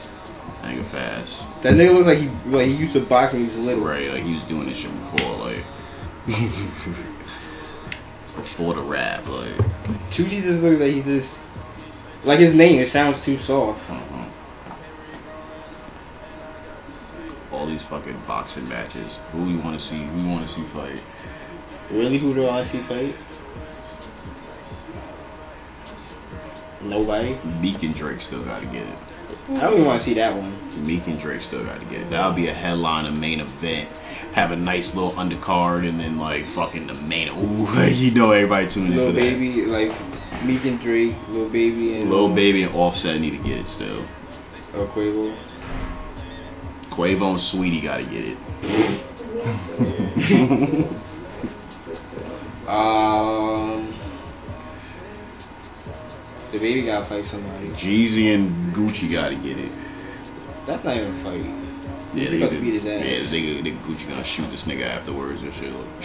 That nigga fast. That nigga looked like he like he used to box when he was little. Right, like he was doing this shit before, like [laughs] before the rap, like. Tucci just looks like he's just like his name. It sounds too soft. Uh-huh. All these fucking boxing matches. Who we want to see? Who we want to see fight? Really, who do I see fight? Nobody. Meek and Drake still got to get it. I don't even want to see that one. Meek and Drake still got to get it. That'll be a headline, a main event. Have a nice little undercard, and then like fucking the main. Ooh, [laughs] you know everybody tuning in Little for that. baby, like Meek and Drake, Lil Baby and Lil um, Baby and Offset need to get it still. or Quavo. Quavo and Saweetie got to get it. Um, [laughs] DaBaby gotta fight somebody. Jeezy and Gucci got to get it. That's not even a fight. Yeah, He about to beat his ass. Yeah, they, they Gucci gonna shoot this nigga afterwards and shit. [laughs]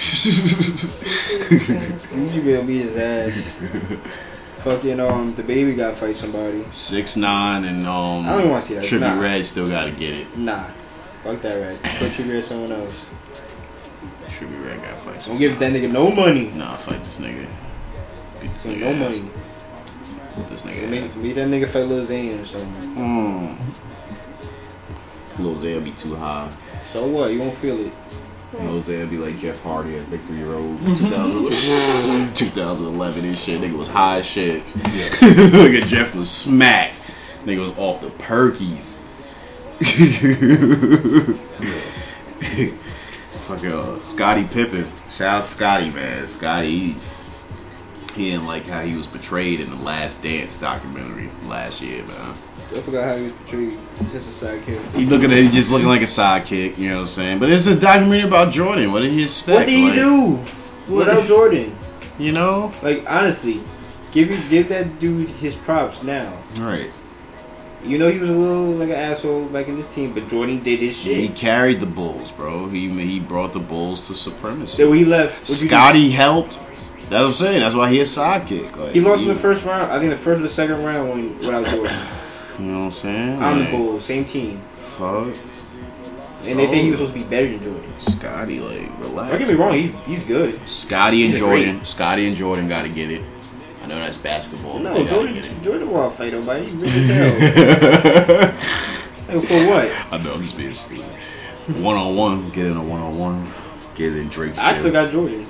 Gucci better beat his ass. [laughs] Fucking um, DaBaby gotta fight somebody. Six nine and um. I don't even wanna see that. Trippie Nah. Red still gotta get it. Nah, fuck that red. Put Trigger at someone else. Trippie Redd gotta fight. Don't give that nigga no money. Nah, fight this nigga. Beat this So nigga no ass. money. Whoop this nigga. Make, ass. make that nigga fight Lil Zane or something. Mm. Lil Zay will be too high. So what? You won't feel it. Lil Zay will be like Jeff Hardy at Victory Road [laughs] [laughs] 2011, 2011 and shit. Nigga was high as shit. [laughs] Nigga Jeff was smacked. Nigga was off the perkies. Fucking uh, Scottie Pippen. Shout out Scottie, man. Scottie, he, he like how he was portrayed in the Last Dance documentary last year, man. I forgot how he was portrayed. He's just a sidekick. He looking at he just looking like a sidekick, you know what I'm saying? But it's a documentary about Jordan. What did he expect? What did he Like, do without Jordan? You know? Like honestly, give you give that dude his props now. Right. You know he was a little like an asshole back in this team, but Jordan did his shit. He carried the Bulls, bro. He he brought the Bulls to supremacy. Then when he left, what you do? Scottie helped. That's what I'm saying. That's why he a sidekick. Like, He lost in the first round. I think the first or the second round when when I was Jordan. You know what I'm saying? On the Like, Bulls, same team. Fuck. And they say he was supposed to be better than Jordan. Scottie, like, relax. Don't get me wrong, he, he's good. Scottie and Jordan. great. Scottie and Jordan got to get it. I know that's basketball. No, Jordan. Jordan won't fight nobody. He's as [laughs] hell. Like, for what? [laughs] I know, I'm just being stupid. One on one, get in a one on one, get in Drake's. I still got Jordan.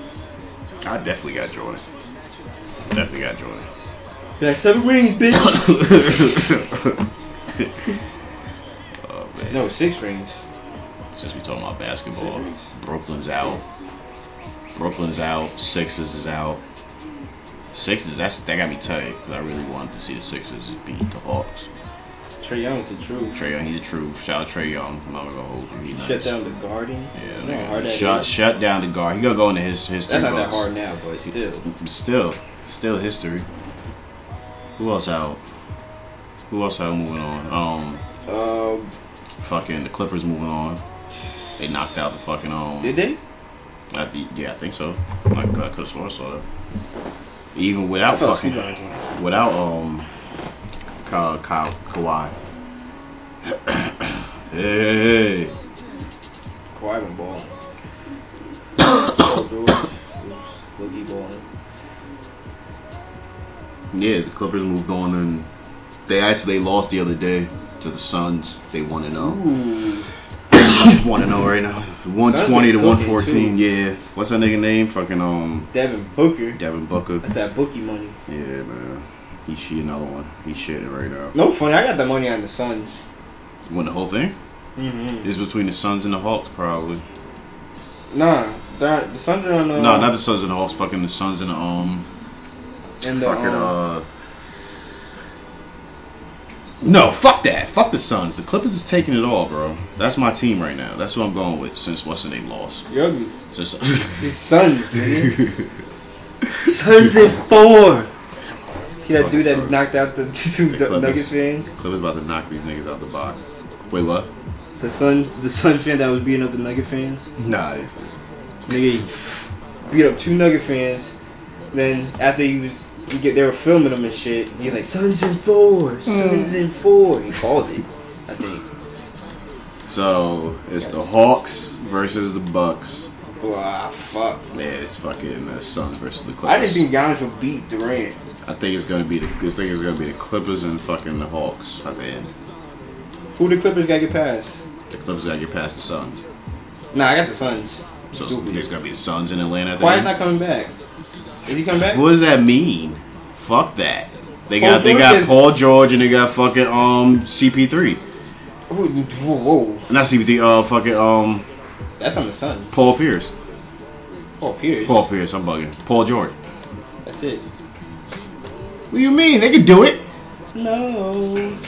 I definitely got Jordan. Definitely got Jordan. Like seven rings, bitch. [laughs] [laughs] oh man. no, six rings. Since we talking about basketball, Brooklyn's out. Brooklyn's out. Sixers is out. Sixers, that's that got me tight because I really wanted to see the Sixers beat the Hawks. Trae Young's the truth. Trae Young, he the truth. Shout out Trae Young. I'm not gonna hold you. He Shut down the Garden. Yeah, you know hard shut is? shut down the guard. He gonna go into his history That's not that hard now, but still. Still, still history. Who else out? Who else out moving on? Um, Um, fucking the Clippers moving on. They knocked out the fucking um. did they? I, yeah, I think so. I, I could have sworn I saw that. Even without fucking, asleep on this one. without um, Ka, Ka, Kawhi. [coughs] hey, Kawhi been balling. Paul George was low-key balling. yeah, the Clippers moved on and they actually they lost the other day to the Suns. They one and zero. Ooh. [coughs] One and zero right now. One twenty to been one cooking, fourteen. too. Yeah. What's that nigga name? Fucking um, Devin Booker. Devin Booker. That's that bookie money. Yeah, man. He's she another one. He shitting right now. No funny. I got the money on the Suns. You won the whole thing? Mm-hmm. It's between the Suns and the Hawks, probably. Nah, the Suns are on the. no, not the Suns and the Hawks. Fucking the Suns and the um. And the, fucking um, uh. No, fuck that. Fuck the Suns. The Clippers is taking it all, bro. That's my team right now. That's who I'm going with since what's the name lost. Ugly. Since Suns, nigga. [laughs] Suns in four. See that dude that Suns. knocked out the [laughs] two The the Clippers. Nuggets fans? Clippers about to knock these niggas out the box. Wait, what? The Sun, the Sun fan that was beating up the Nugget fans. Nah, I didn't say that. Nigga he beat up two Nugget fans. Then after he was, he get, they were filming him and shit. He was like, "Suns in four, hmm. Suns in four. He called it, I think. So it's the Hawks versus the Bucks. Wow, fuck. Yeah, it's fucking the Suns versus the Clippers. I didn't think Giannis would beat Durant. I think it's gonna be the. I think it's gonna be the Clippers and fucking the Hawks at the end. Who the Clippers gotta get past? The Clippers gotta get past the Suns. Nah, I got the Suns. So Stupid. there's gonna be the Suns in Atlanta. Kawhi's end. not coming back. Is he coming back? What does that mean? Fuck that. They Paul got they got is- Paul George and they got fucking um CP3. Whoa, whoa, Not CP3. Uh, fucking um that's on the Suns. Paul Pierce. Paul Pierce. Paul Pierce. I'm bugging. Paul George. That's it. What do you mean? They can do it. No.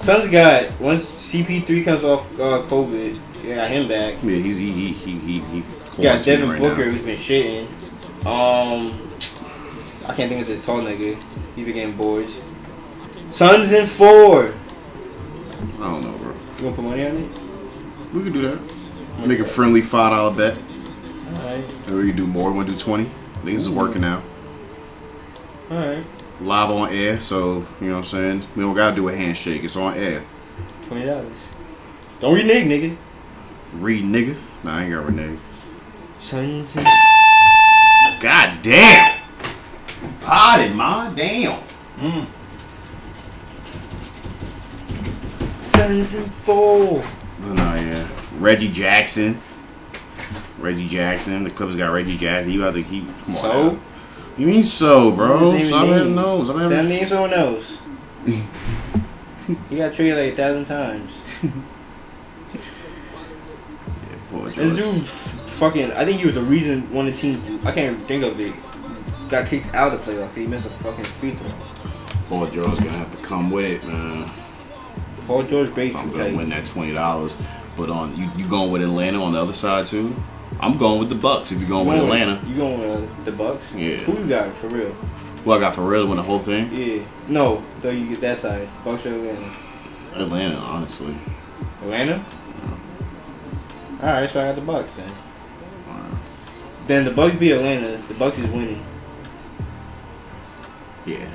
Suns got once CP3 comes off uh, COVID, you got him back. Yeah, he's he he he he. he got Devin right Booker now. who's been shitting. Um, I can't think of this tall nigga. He been getting boards. Suns in four. I don't know, bro. You gonna put money on it? We could do that. Make a friendly five dollar bet. Alright. Or we could do more. We want to do twenty. I think this is working now. Alright. Live on air, so you know what I'm saying. We don't gotta do a handshake. It's on air. Twenty dollars. Don't renege, nigga. Read nigga. Nah, I ain't got renege. Suns in God damn. Potted, ma. Damn. Mm. Suns in four. No, yeah. Reggie Jackson. Reggie Jackson. The Clippers got Reggie Jackson. You have to keep. Come on. So? now. You mean so, bro? Stop names. having those. I'm having. name someone else. He got traded like a thousand times. [laughs] Yeah, This George. dude fucking I think he was the reason one of the teams I can't even think of it got kicked out of the playoff. He missed a fucking free throw. Paul George's gonna have to come with it, man. Paul George breaks I'm gonna win that twenty dollars. But on you, you going with Atlanta on the other side too? I'm going with the Bucks. If you're going with going Atlanta, You going with the Bucks? Yeah. Who you got for real? who I got for real to win the whole thing? Yeah. No, though you get that side. Bucks or Atlanta? Atlanta, honestly. Atlanta? Yeah. Alright, so I got the Bucks then. Then the Bucks beat Atlanta. The Bucks is winning. yeah.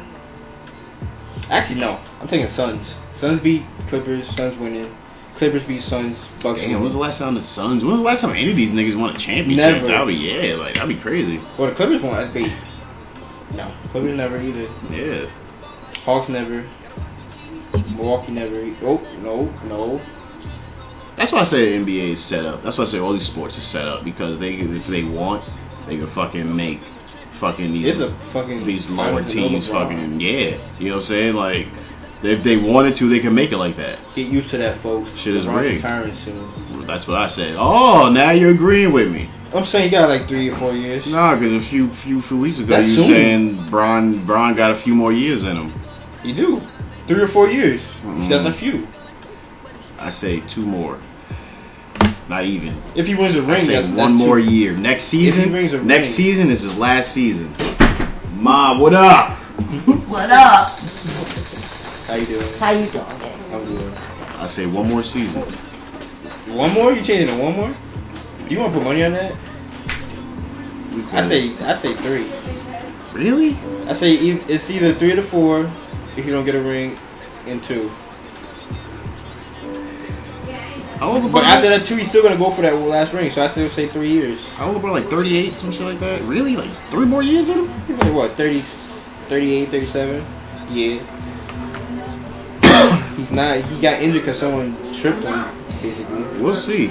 Actually, no. I'm taking Suns. Suns beat Clippers. Suns winning. Clippers beat Suns. Bucks. Damn, when was the last time the Suns? When was the last time any of these niggas won a championship? Never. That'd be yeah, like that'd be crazy. Well, the Clippers won. I'd be. No, Clippers never either. Yeah. Hawks never. Milwaukee never. Oh no no. That's why I say NBA is set up. That's why I say all these sports are set up because they if they want, they can fucking make fucking these It's a fucking. these lower teams fucking yeah. You know what I'm saying? Like if they wanted to, they can make it like that. Get used to that, folks. Shit is LeBron's rigged. retiring soon. That's what I said. Oh, now you're agreeing with me. I'm saying you got like three or four years. Nah, because a few few few weeks ago That's you were soon. saying Bron Bron got a few more years in him. You do. Three or four years. Mm. That's a few. I say two more. Not even. If he wins a ring, I say that's, one that's more two. year. Next season. rings a Next ring. season is his last season. Ma, what up? What up? How you doing? How you doing? I'm good. I say one more season. One more? You changing to one more? Do you want to put money on that? We I say I say three. Really? I say e- it's either three to four if you don't get a ring, and two. How old LeBron? But after that two, he's still gonna go for that last ring. So I still say three years. How old LeBron? Like 38, some shit like that. Really? Like three more years in him? He's like what 30, 38, 37? Yeah. He's not. He got injured because someone tripped him. Basically, We'll see.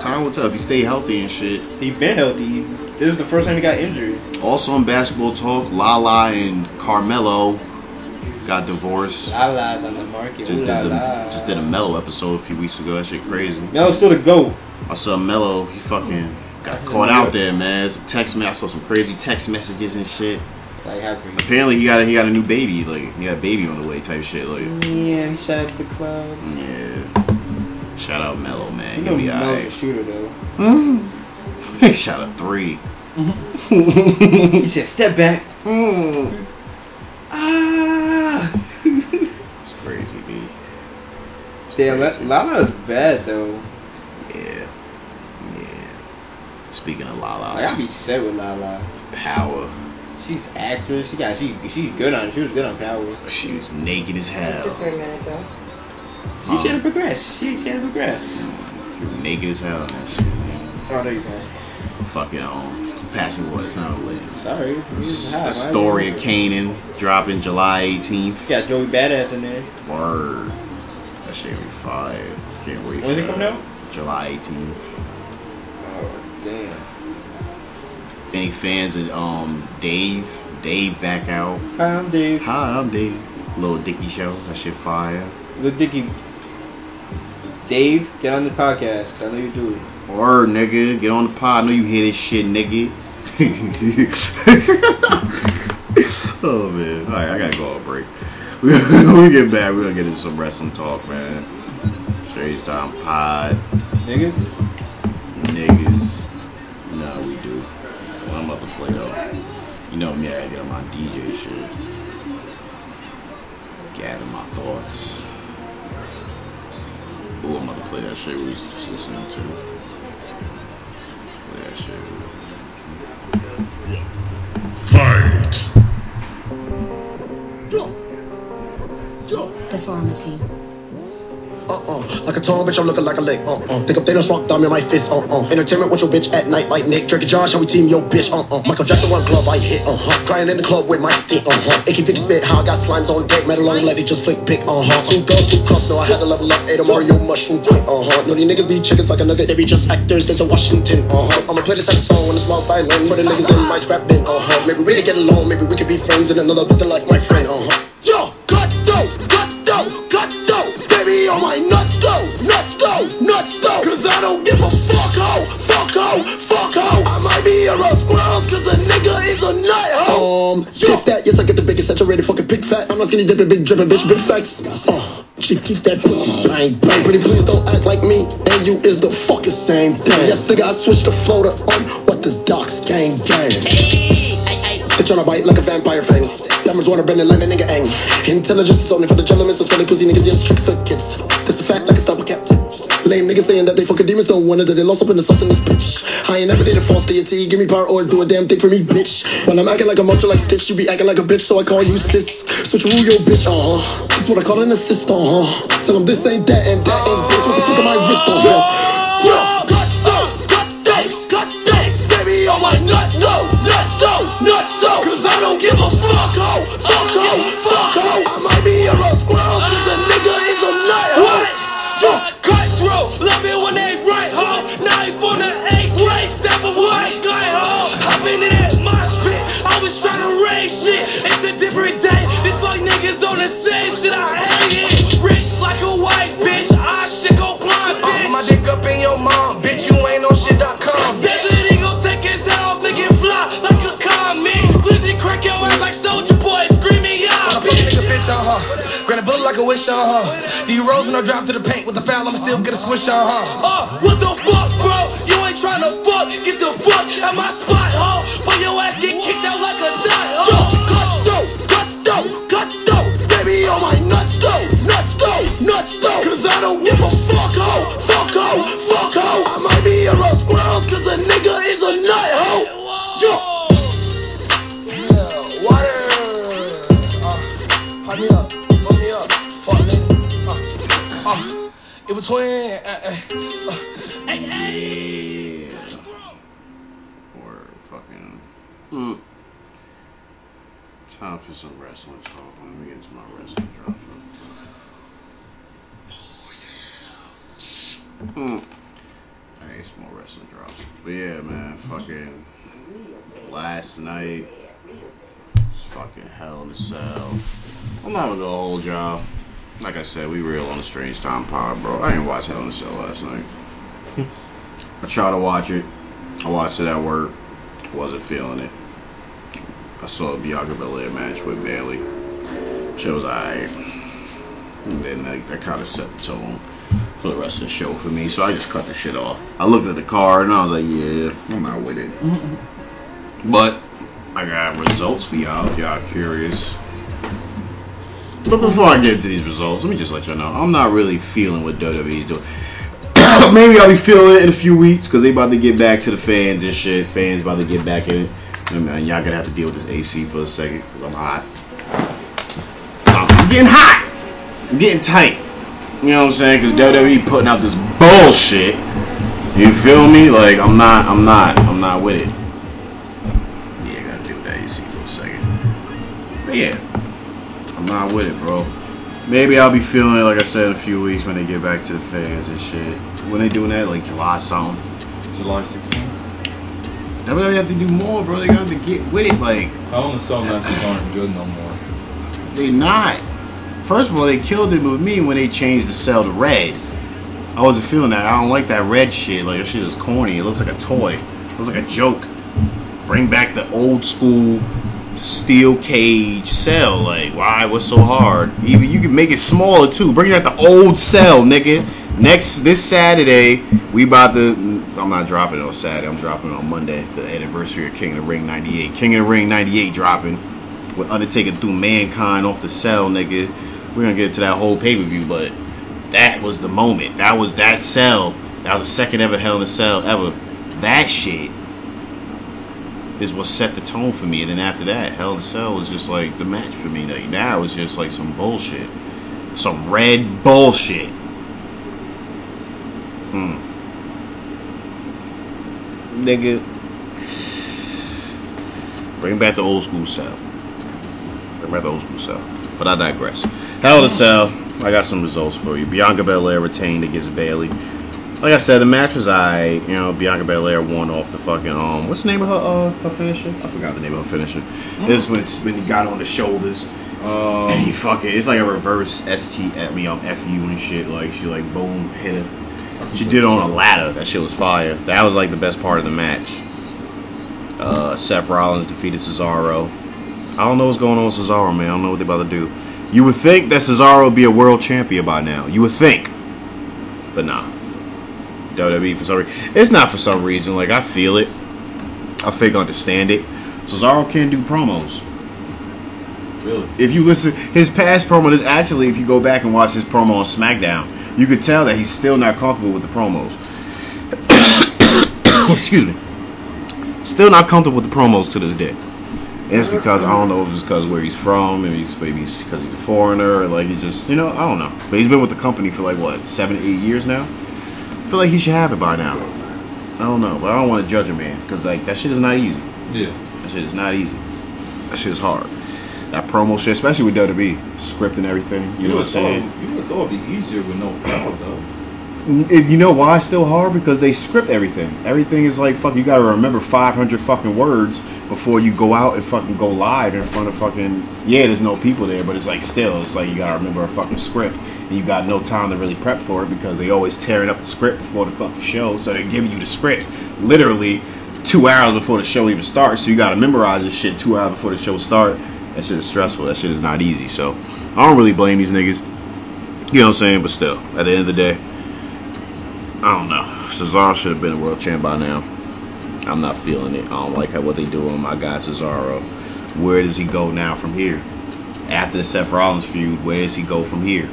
Time will tell if he stay healthy and shit. he been healthy. This was the first time he got injured. Also on basketball talk, Lala and Carmelo got divorced. Lala's on the market. Just Ooh did la the just did a Melo episode a few weeks ago. That shit crazy. Melo's still the goat. I saw Melo. He fucking got That's caught out there, man. Some text me. I saw some crazy text messages and shit. Like. Apparently he got a, he got a new baby. Like he got a baby on the way, type shit. Like Yeah, he shot at the club. yeah. Shout out Melo, man. You He'll know be Melo's a alright. shooter though. Hmm. [laughs] he Shot a three. Mm-hmm. [laughs] He said, "Step back." Mm. [laughs] Ah. It's crazy, B. It's Damn, crazy. Lala is bad though. Yeah. Yeah. Speaking of Lala, I gotta be set with Lala. power. She's actress. She got she she's good on. She was good on Power. She was naked as It took her a hell. minute though. She should have progressed. She she had to progress. Naked as hell on that shit, man. Oh, there you go. Fucking um, passing what? It's not lit. Sorry. It's the story of Kanan dropping July 18th. Got Joey Badass in there. Word. That shit gonna be fire. Can't wait. When's it coming out? July 18th. Oh damn. Any fans of um Dave? Dave back out. Hi, I'm Dave. Hi, I'm Dave. Lil Dicky show. That shit fire. Lil Dicky. Dave, get on the podcast. I know you do it. Word, nigga. Get on the pod. I know you hear this shit, nigga. [laughs] oh man. Alright, I gotta go on break. when [laughs] we get back, we're gonna get into some wrestling talk, man. Straight time pod. Niggas. Niggas. No, we do. What I'm about to play though. You know me, I gotta get on my DJ shit. Gather my thoughts. Ooh, I'm about to play that shit we was just listening to. Play that shit. Fight. The pharmacy. Uh-uh. Like a tall bitch, I'm looking like a lick. Uh-uh. Think up Thanos rock thumb in my fist. Uh-uh. Entertainment with your bitch at night like Nick. Drake and Josh, how we team your bitch. Uh-uh. Michael Jackson one glove I hit. Uh-huh. Crying in the club with my stick. Uh-huh. AK fix spit. How I got slimes on deck. Metal long lady just flick pick. Uh-huh. Two girls, two cups. No, I had to level up. Ate a Mario mushroom quick. Uh-huh. No, these niggas be chickens like a nugget. They be just actors. There's a Washington. Uh-huh. I'ma play this next song on a small silent. For the niggas in my scrap bin. Uh-huh. Maybe we could get along. Maybe we could be friends in another picture like my friend. Uh-huh. Yo, cut dough, cut dough, cut dough. Baby on my nuts though, nuts though, nuts though. Cause I don't give a fuck ho, fuck ho, fuck ho. I might be a roast squirrels cause a nigga is a nut ho. Um, this that, yes I get the biggest saturated fucking big fat. I'm not skinny dipping, big dripping, bitch, big facts. Uh, chief keep that pussy bang bang. Pretty please don't act like me and you is the fucking same thing. Yes nigga I switched the flow to um, what the docs gang gang. They tryna bite like a vampire fang. Diamonds wanna bend it like a nigga ang. Intelligence is only for the gentlemen, so silly pussy niggas just trick for kids. That's the fact like a double cap. Lame niggas saying that they fucking demons don't want it, that they lost up in the sauce in this bitch. I ain't never did a false deity. Give me power or do a damn thing for me, bitch. When I'm acting like a monster like Stitch, you be acting like a bitch, so I call you sis. Switch rule your bitch, uh huh. That's what I call an assist, uh huh. Tell them this ain't that and that ain't this. What the fuck am I wrist on? Yeah. Gusto, gusto, gusto. Baby on my nuts, so, nuts, so, nuts, so. Cause I don't give a fuck, ho, fuck, ho, fuck, ho. Bullet like a wish on her. D rolls when I drop to the paint with the foul, I'ma still get a swish on her. Uh, what the fuck, bro? You ain't tryna fuck. Get the fuck at my spot, ho. For your ass get kicked out like a dot, Yo, ho. gusto, gusto, gusto. Baby on my nuts, though, nuts, though, nuts, though. Cause I don't give a fuck, ho, fuck, ho, fuck, ho. I might be a real squirrel, cause a nigga is a nut, between. Uh, uh, uh, Yeah. Or fucking. Time for some wrestling talk. Let me get into my wrestling drops real quick. Hmm. Alright, some more wrestling drops. But yeah, man, fucking. Last night. Fucking hell in a cell. I'm not gonna go hold y'all. Like I said, we real on the Strange Time Pod, bro. I ain't watch Hell in a Cell last night. [laughs] I tried to watch it. I watched it at work. Wasn't feeling it. I saw a Bianca Belair match with Bayley. Shit was alright. And then that, that kind of set the tone for the rest of the show for me. So I just cut the shit off. I looked at the card and I was like, yeah, I'm not with it. [laughs] But I got results for y'all if y'all curious. But before I get into these results, let me just let y'all know I'm not really feeling what WWE is doing. [coughs] Maybe I'll be feeling it in a few weeks because they about to get back to the fans and shit. Fans about to get back in it. And y'all gonna have to deal with this AC for a second because I'm hot. I'm getting hot. I'm getting tight. You know what I'm saying? Because WWE putting out this bullshit. You feel me? Like I'm not. I'm not. I'm not with it. Yeah, gotta deal with that AC for a second. But yeah, I'm not with it, bro. Maybe I'll be feeling it, like I said, in a few weeks when they get back to the fans and shit. When they doing that, like July something. July 16th. WWE have to do more, bro. They got to get with it. Like in the Cell matches aren't good no more. they not. First of all, they killed it with me when they changed the cell to red. I wasn't feeling that. I don't like that red shit. Like that shit is corny. It looks like a toy. It looks like a joke. Bring back the old school steel cage cell. Like why? What's so hard? Even you can make it smaller too. Bring out the old cell, nigga. Next this Saturday, we about to. I'm not dropping on Saturday. I'm dropping on Monday, the anniversary of King of the Ring '98. King of the Ring '98 dropping with Undertaker through Mankind off the cell, nigga. We're gonna get into that whole pay per view, but that was the moment. That was that cell. That was the second ever Hell in a Cell ever. That shit is what set the tone for me. And then after that, Hell in a Cell was just like the match for me. Like now it's just like some bullshit, some red bullshit. Hmm. Nigga, bring back the old school cell. Bring back the old school cell. But I digress. Hell in a Cell. I got some results for you. Bianca Belair retained against Bayley. Like I said, the match was I. You know, Bianca Belair won off the fucking um. What's the name of her uh her finisher? I forgot the name of her finisher. This when when he got on the shoulders. And he Um, fucking it's like a reverse ST at me um FU and shit. Like she like boom hit her. She did it on a ladder. That shit was fire. That was like the best part of the match. Uh, Seth Rollins defeated Cesaro. I don't know what's going on with Cesaro, man. I don't know what they're about to do. You would think that Cesaro would be a world champion by now. You would think, but nah. WWE for some reason. It's not for some reason. Like I feel it. I think I understand it. Cesaro can't do promos. really? If you listen, his past promo is actually, if you go back and watch his promo on SmackDown, you could tell that he's still not comfortable with the promos. [coughs] excuse me, still not comfortable with the promos to this day. And it's because I don't know if it's because where he's from, maybe it's maybe because he's a foreigner, or like he's just you know I don't know. But he's been with the company for like what seven, eight years now. I feel like he should have it by now. I don't know, but I don't want to judge a man because like that shit is not easy. Yeah. That shit is not easy. That shit is hard. That promo shit, especially with WWE, script and everything. You, know what I'm saying? thought, you would thought it'd be easier with no crowd though. Mm, it- you know why it's still hard? Because they script everything. Everything is like fuck. You gotta remember 500 fucking words before you go out and fucking go live in front of fucking. Yeah, there's no people there, but it's like still, it's like you gotta remember a fucking script, you got no time to really prep for it because they always tearing up the script before the fucking show. So they're giving you the script literally two hours before the show even starts. So you gotta memorize this shit two hours before the show start. That shit is stressful. That shit is not easy. So I don't really blame these niggas. You know what I'm saying? But still, at the end of the day. I don't know. Cesaro should have been a world champ by now. I'm not feeling it. I don't like how what they do on my guy Cesaro. Where does he go now from here? After the Seth Rollins feud, where does he go from here?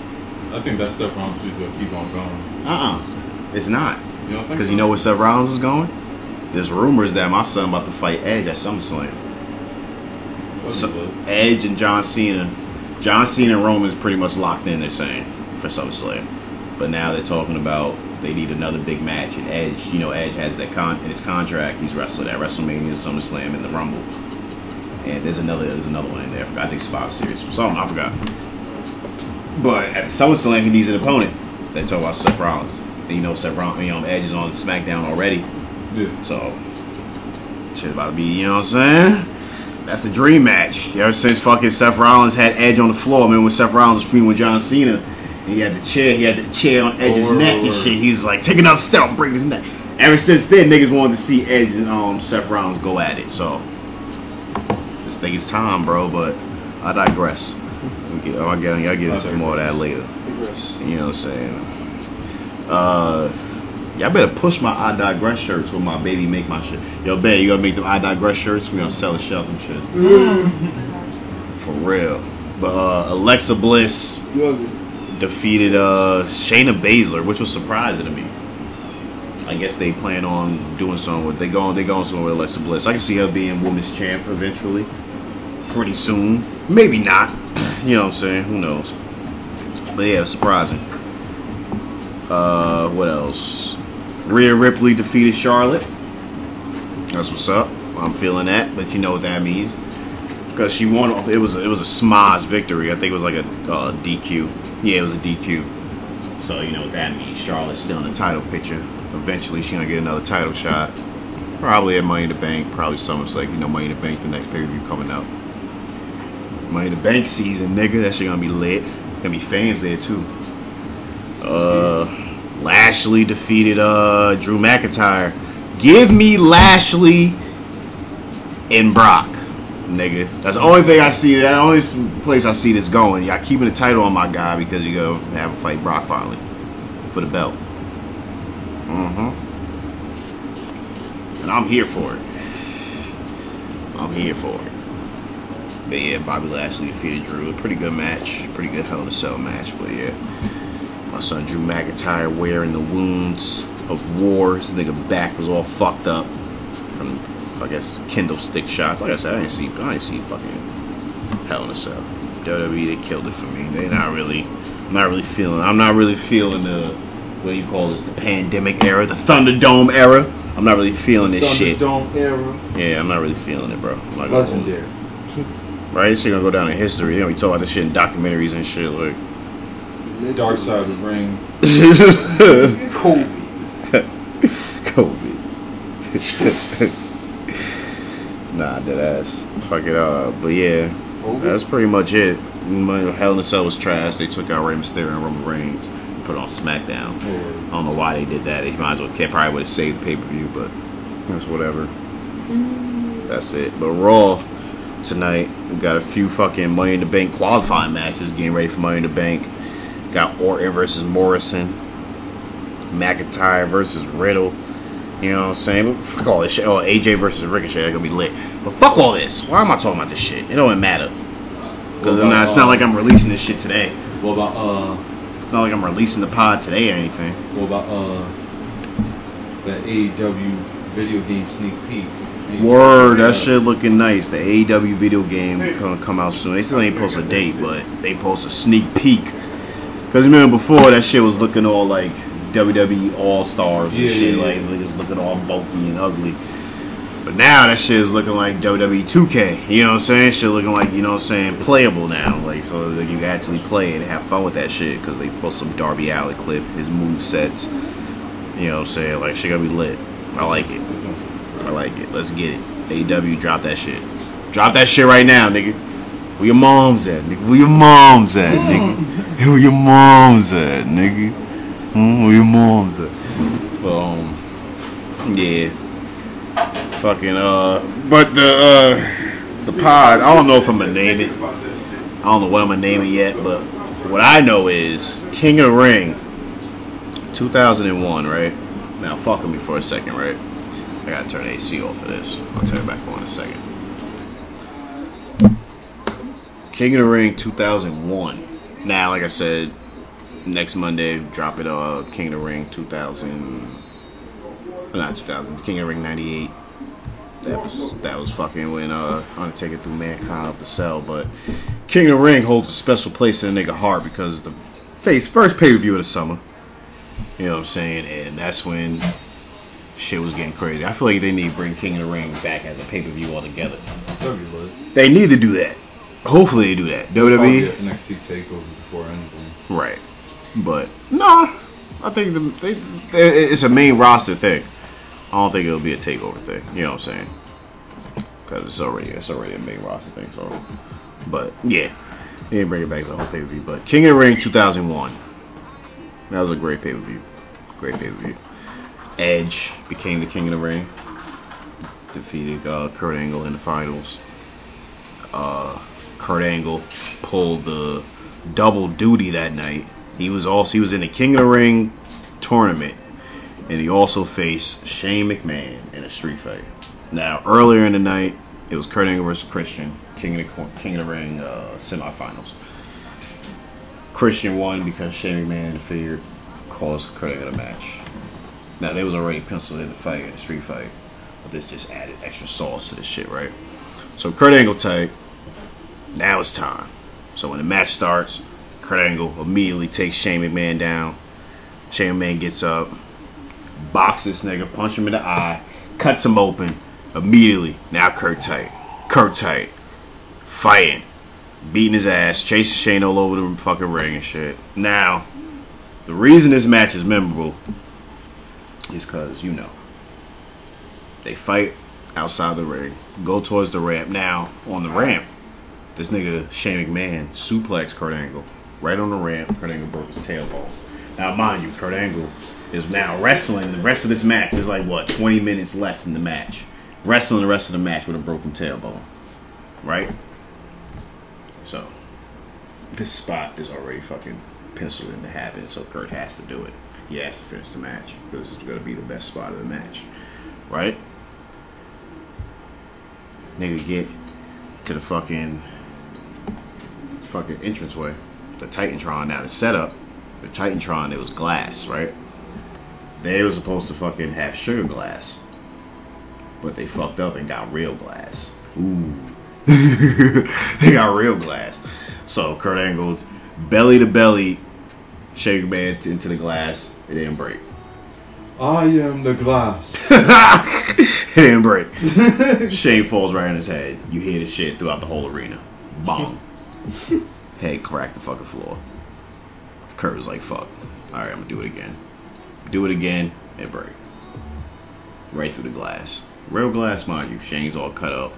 I think that Seth Rollins is gonna keep on going. Uh-uh. It's not. You don't think Because so? you know where Seth Rollins is going? There's rumors that my son about to fight Edge at SummerSlam. So. Edge and John Cena. John Cena and Roman's pretty much locked in, they're saying, for SummerSlam. But now they're talking about they need another big match. And Edge, you know, Edge has that con in his contract. He's wrestled at WrestleMania, SummerSlam, and the Rumble. And there's another there's another one in there. I forgot. I think Survivor Series. Something I forgot. But at SummerSlam, he needs an opponent. They talk about Seth Rollins. And you know, Seth Rollins, you know, Edge is on SmackDown already. Yeah. So, shit about to be, you know what I'm saying? That's a dream match. Ever since fucking Seth Rollins had Edge on the floor, I mean, when Seth Rollins was feuding with John Cena, he had the chair, he had the chair on Edge's neck word, and shit. He's like, take another step, break his neck. Ever since then, niggas wanted to see Edge and um, Seth Rollins go at it. So, this thing is time, bro. But I digress. Get, I'll get, I'll get into more of that later. You know what I'm saying? Uh, y'all better push my I digress shirts with my baby make my shit. Yo, babe, you gotta make them I digress shirts. We gonna sell the shelf and shit. For real. But uh, Alexa Bliss defeated uh, Shayna Baszler, which was surprising to me. I guess they plan on doing something with they going they going somewhere with Alexa Bliss. I can see her being women's champ eventually, pretty soon. Maybe not. You know what I'm saying? Who knows? But yeah, surprising. Uh, what else? Rhea Ripley defeated Charlotte. That's what's up. I'm feeling that, but you know what that means because she won. It was it was a smosh victory. I think it was like a uh, DQ. Yeah, it was a DQ. So you know what that means. Charlotte's still in the title picture. Eventually, she's gonna get another title shot. Probably at Money in the Bank. Probably something like you know Money in the Bank. The next pay per view coming out. Money in the Bank season, nigga. That shit gonna be lit. Gonna be fans there too. Uh, Lashley defeated uh Drew McIntyre. Give me Lashley and Brock, nigga. That's the only thing I see. That only place I see this going. Y'all keeping the title on my guy because you go have a fight Brock finally for the belt. Mm-hmm. And I'm here for it. I'm here for it. But yeah, Bobby Lashley defeated Drew. A pretty good match. Pretty good Hell in a Cell match. But yeah, my son Drew McIntyre wearing the wounds of war. His nigga back was all fucked up from, I guess, kendo stick shots. Like I said, I didn't see, I didn't see fucking Hell in a Cell. WWE they killed it for me. They not really, I'm not really feeling. I'm not really feeling the what do you call this? The pandemic era, the Thunderdome era. I'm not really feeling this shit. Thunderdome era. Yeah, I'm not really feeling it, bro. I'm not gonna. Legendary. Oh. Right, this shit gonna go down in history. You know, we talk about this shit in documentaries and shit. Like, Dark side of the ring. [laughs] COVID. COVID. [laughs] nah, dead ass. Fuck it up. But yeah, that's pretty much it. Hell in a Cell was trash. They took out Rey Mysterio and Roman Reigns and put it on SmackDown. I don't know why they did that. They might as well they probably would have saved the pay per view, but that's whatever. Mm. That's it. But Raw tonight we got a few fucking Money in the Bank qualifying matches getting ready for Money in the Bank. Got Orton versus Morrison, McIntyre versus Riddle. You know what I'm saying? But fuck all this shit. Oh, AJ versus Ricochet. They're gonna be lit. But fuck all this. Why am I talking about this shit? It don't even matter. Because about, it's not uh, like I'm releasing this shit today. What about uh? It's not like I'm releasing the pod today or anything. What about uh? That AEW video game sneak peek. Word, that shit looking nice. The AEW video game gonna come out soon. They still ain't post a date, but they post a sneak peek. Cause remember before that shit was looking all like WWE All Stars and Yeah, shit, yeah, like yeah. it was looking all bulky and ugly. But now that shit is looking like WWE 2K. You know what I'm saying? Shit looking like you know what I'm saying playable now. Like so like, you can actually play and have fun with that shit. Cause they post some Darby Allin clip, his move sets. You know what I'm saying? Like shit gonna be lit. I like it. I like it. Let's get it. AEW, drop that shit. Drop that shit right now, nigga. Where your mom's at, nigga? Where your mom's at, nigga? Where your mom's at, nigga? Hmm, where your mom's at? But, um, yeah. Fucking, uh, but the, uh, the pod, I don't know if I'm gonna name it. I don't know what I'm gonna name it yet, but what I know is King of the Ring 2001, right? Now, fuck with me for a second, right? I gotta turn AC off for this. I'll turn it back on in a second. King of the Ring 2001. Now, like I said, next Monday, drop it. Uh, King of the Ring 2000. Not 2000. King of the Ring 98. That was that was fucking when uh Undertaker threw Mankind off the cell. But King of the Ring holds a special place in a nigga heart because the face first pay per view of the summer. You know what I'm saying? And that's when shit was getting crazy. I feel like they need to bring King of the Ring back as a pay per view altogether. That'd. They need to do that. Hopefully they do that. WWE, at NXT takeover before anything. right? But nah, I think the, they, they, it's a main roster thing. I don't think it'll be a takeover thing. You know what I'm saying? Because it's already it's already a main roster thing. So, but yeah, they didn't bring it back as a whole pay per view. But King of the Ring 2001, that was a great pay per view. Great pay per view. Edge became the King of the Ring. Defeated uh, Kurt Angle in the finals. Uh, Kurt Angle pulled the double duty that night. He was also he was in the King of the Ring tournament, and he also faced Shane McMahon in a street fight. Now earlier in the night, it was Kurt Angle versus Christian, King of the King of the Ring uh, semifinals. Christian won because Shane McMahon interfered, caused Kurt Angle the match. Now they was already penciled in the fight, in the street fight, but this just added extra sauce to this shit, right? So Kurt Angle type. Now it's time. So when the match starts, Kurt Angle immediately takes Shane McMahon down. Shane McMahon gets up, boxes nigga, punch him in the eye, cuts him open immediately. Now Kurt tight. Kurt tight. Fighting. Beating his ass, chasing Shane all over the fucking ring and shit. Now, the reason this match is memorable is because, you know, they fight outside the ring, go towards the ramp. Now, on the ramp, this nigga Shane McMahon suplexed Kurt Angle right on the ramp. Kurt Angle broke his tailbone. Now, mind you, Kurt Angle is now wrestling the rest of this match. There's like what 20 minutes left in the match. Wrestling the rest of the match with a broken tailbone, right? So, this spot is already fucking penciled in to happen. So Kurt has to do it. He has to finish the match because it's gonna be the best spot of the match, right? Nigga get to the fucking fucking entranceway, the Titantron. Now the setup, the Titantron, it was glass, right? They were supposed to fucking have sugar glass, but they fucked up and got real glass. Ooh, [laughs] they got real glass. So Kurt Angle's belly to belly, Shake Man into the glass. It didn't break. I am the glass. [laughs] it didn't break. [laughs] Shane falls right on his head. You hear the shit throughout the whole arena. Bong. [laughs] Head cracked the fucking floor. Kurt was like, fuck. Alright, I'm gonna do it again. Do it again, it break. Right through the glass. Real glass, mind you. Shane's all cut up.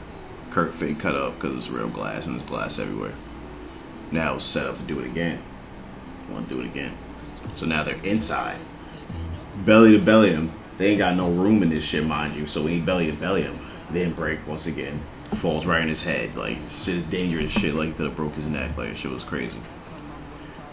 Kurt fake cut up because it's real glass and there's glass everywhere. Now it's set up to do it again. Want to do it again. So now they're inside. Belly to belly them. They ain't got no room in this shit, mind you. So he belly to belly him, then break once again. Falls right in his head. Like shit is dangerous shit. Like he could have broke his neck. Like shit was crazy.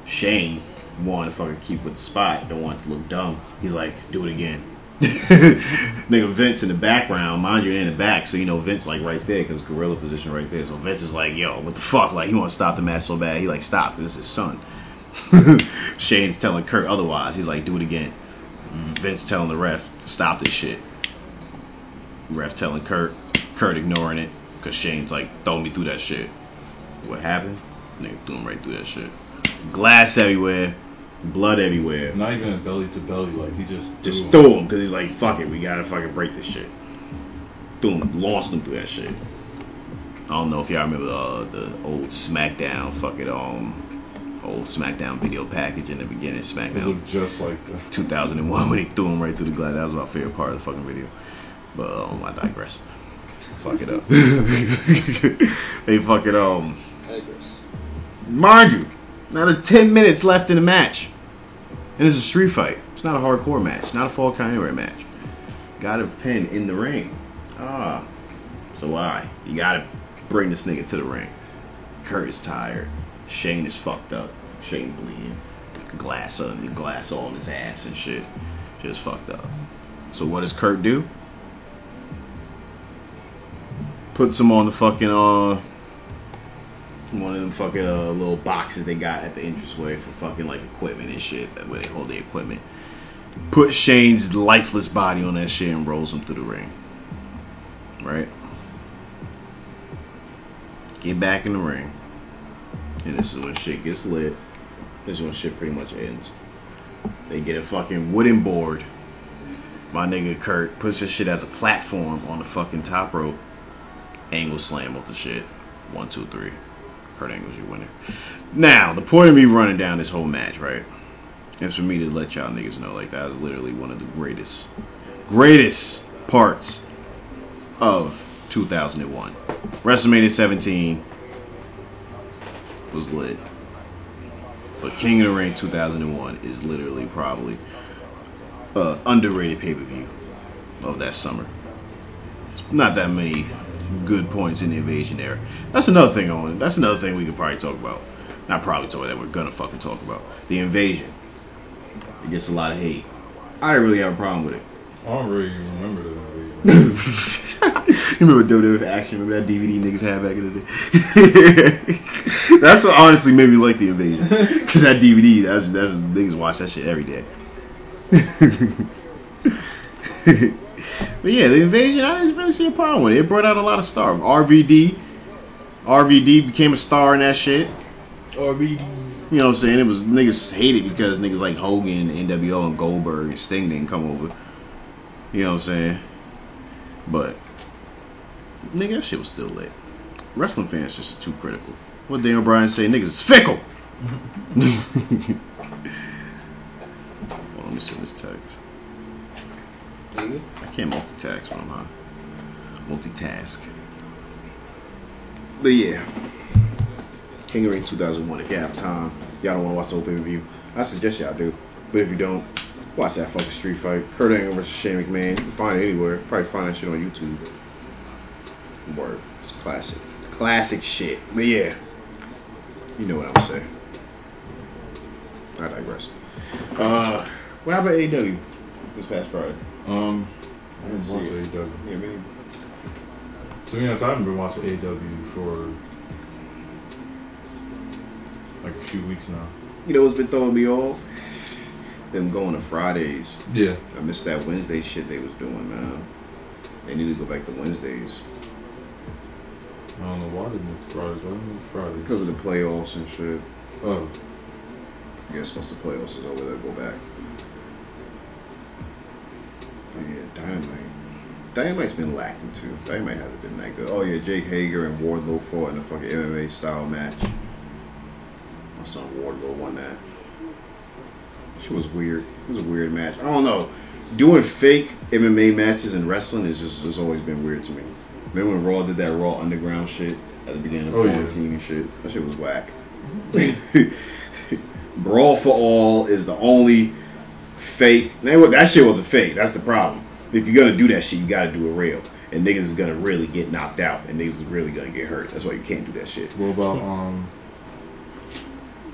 Shane wanted to fucking keep with the spot. Don't want to look dumb. He's like, do it again. [laughs] Nigga Vince in the background, mind you, in the back, so you know Vince like right there because gorilla position right there. So Vince is like, yo, what the fuck? Like he want to stop the match so bad. He like, stop. This is his son. [laughs] Shane's telling Kurt otherwise. He's like, do it again. Vince telling the ref, stop this shit. Ref telling Kurt, Kurt ignoring it because Shane's like, throw me through that shit. What happened? Nigga threw him right through that shit. Glass everywhere, blood everywhere. Not even a belly to belly, like he just Just threw him. threw him because he's like, fuck it, we gotta fucking break this shit. Threw him, launched him through that shit. I don't know if y'all remember uh, the old SmackDown fucking um old SmackDown video package in the beginning of It SmackDown looked just like that. 2001 when he threw him right through the glass. That was my favorite part of the fucking video. But um, I digress. Fuck it up. [laughs] they fucking um. Mind you, now there's 10 minutes left in the match, and it's a street fight. It's not a hardcore match, not a fall count anywhere match. Got a pin in the ring. Ah, so why? You gotta bring this nigga to the ring. Kurt is tired. Shane is fucked up. Shane bleeding. Glass on glass in his ass and shit. Just fucked up. So what does Kurt do? Puts him on the fucking uh one of them fucking uh, little boxes they got at the entranceway for fucking like equipment and shit. That where they hold the equipment. Put Shane's lifeless body on that shit and rolls him through the ring. Right? Get back in the ring. And this is when shit gets lit. This is when shit pretty much ends. They get a fucking wooden board. My nigga Kurt puts this shit as a platform on the fucking top rope. Angle slam off the shit. One, two, three. Kurt Angle's your winner. Now, the point of me running down this whole match, right? Is for me to let y'all niggas know, like, that was literally one of the greatest, greatest parts of 2001. WrestleMania 17 was lit. But King of the Ring 2001 is literally probably uh, underrated pay per view of that summer. It's not that many good points in the invasion era. That's another thing on. That's another thing we could probably talk about. Not probably talk that we're gonna fucking talk about the invasion. It gets a lot of hate. I didn't really have a problem with it. I don't really even remember the invasion. [laughs] you remember WWF Action? Remember that DVD niggas had back in the day? [laughs] that's what honestly made me like the invasion. [laughs] Cause that DVD, that's that's niggas watch that shit every day. but yeah, the invasion, I didn't really see a problem with it. It brought out a lot of stars. RVD, RVD became a star in that shit. RVD. You know what I'm saying? It was niggas hated because niggas like Hogan, NWO, and Goldberg and Sting didn't come over. You know what I'm saying? But nigga, that shit was still lit. Wrestling fans just too critical. What Daniel Bryan say? Niggas is fickle. [laughs] Hold on, let me send this text. I can't multitask when I'm high. Multitask. But yeah. King of Ring 2001. If you have time, y'all don't want to watch the whole pay per view, I suggest y'all do. But if you don't, watch that fucking street fight. Kurt Angle versus Shane McMahon. You can find it anywhere. Probably find that shit on YouTube. Word. It's classic. Classic shit. But yeah. You know what I'm saying. I digress. Uh, what happened to AEW this past Friday? Um, I didn't watch it. AEW. Yeah, me. To be honest, I haven't been watching AEW for like a few weeks now. You know what's been throwing me off? Them going to Fridays. Yeah. I missed that Wednesday shit they was doing, man. They need to go back to Wednesdays I don't know why they moved to Fridays. Why they moved Fridays? because of the playoffs and shit. Oh, I guess once the playoffs is over, they'll go back. But yeah, Dynamite. Dynamite's been lacking too. Dynamite hasn't been that good. Oh yeah, Jake Hager and Wardlow fought in a fucking MMA style match. My son Wardlow won that. Shit was weird. It was a weird match. I don't know. Doing fake MMA matches and wrestling is just has always been weird to me. Remember when Raw did that Raw Underground shit at the beginning of Oh, yeah. quarantine and shit? That shit was whack. [laughs] Brawl for All is the only fake. That that shit was a fake. That's the problem. If you're gonna do that shit, you gotta do it real. And niggas is gonna really get knocked out, and niggas is really gonna get hurt. That's why you can't do that shit. what about um,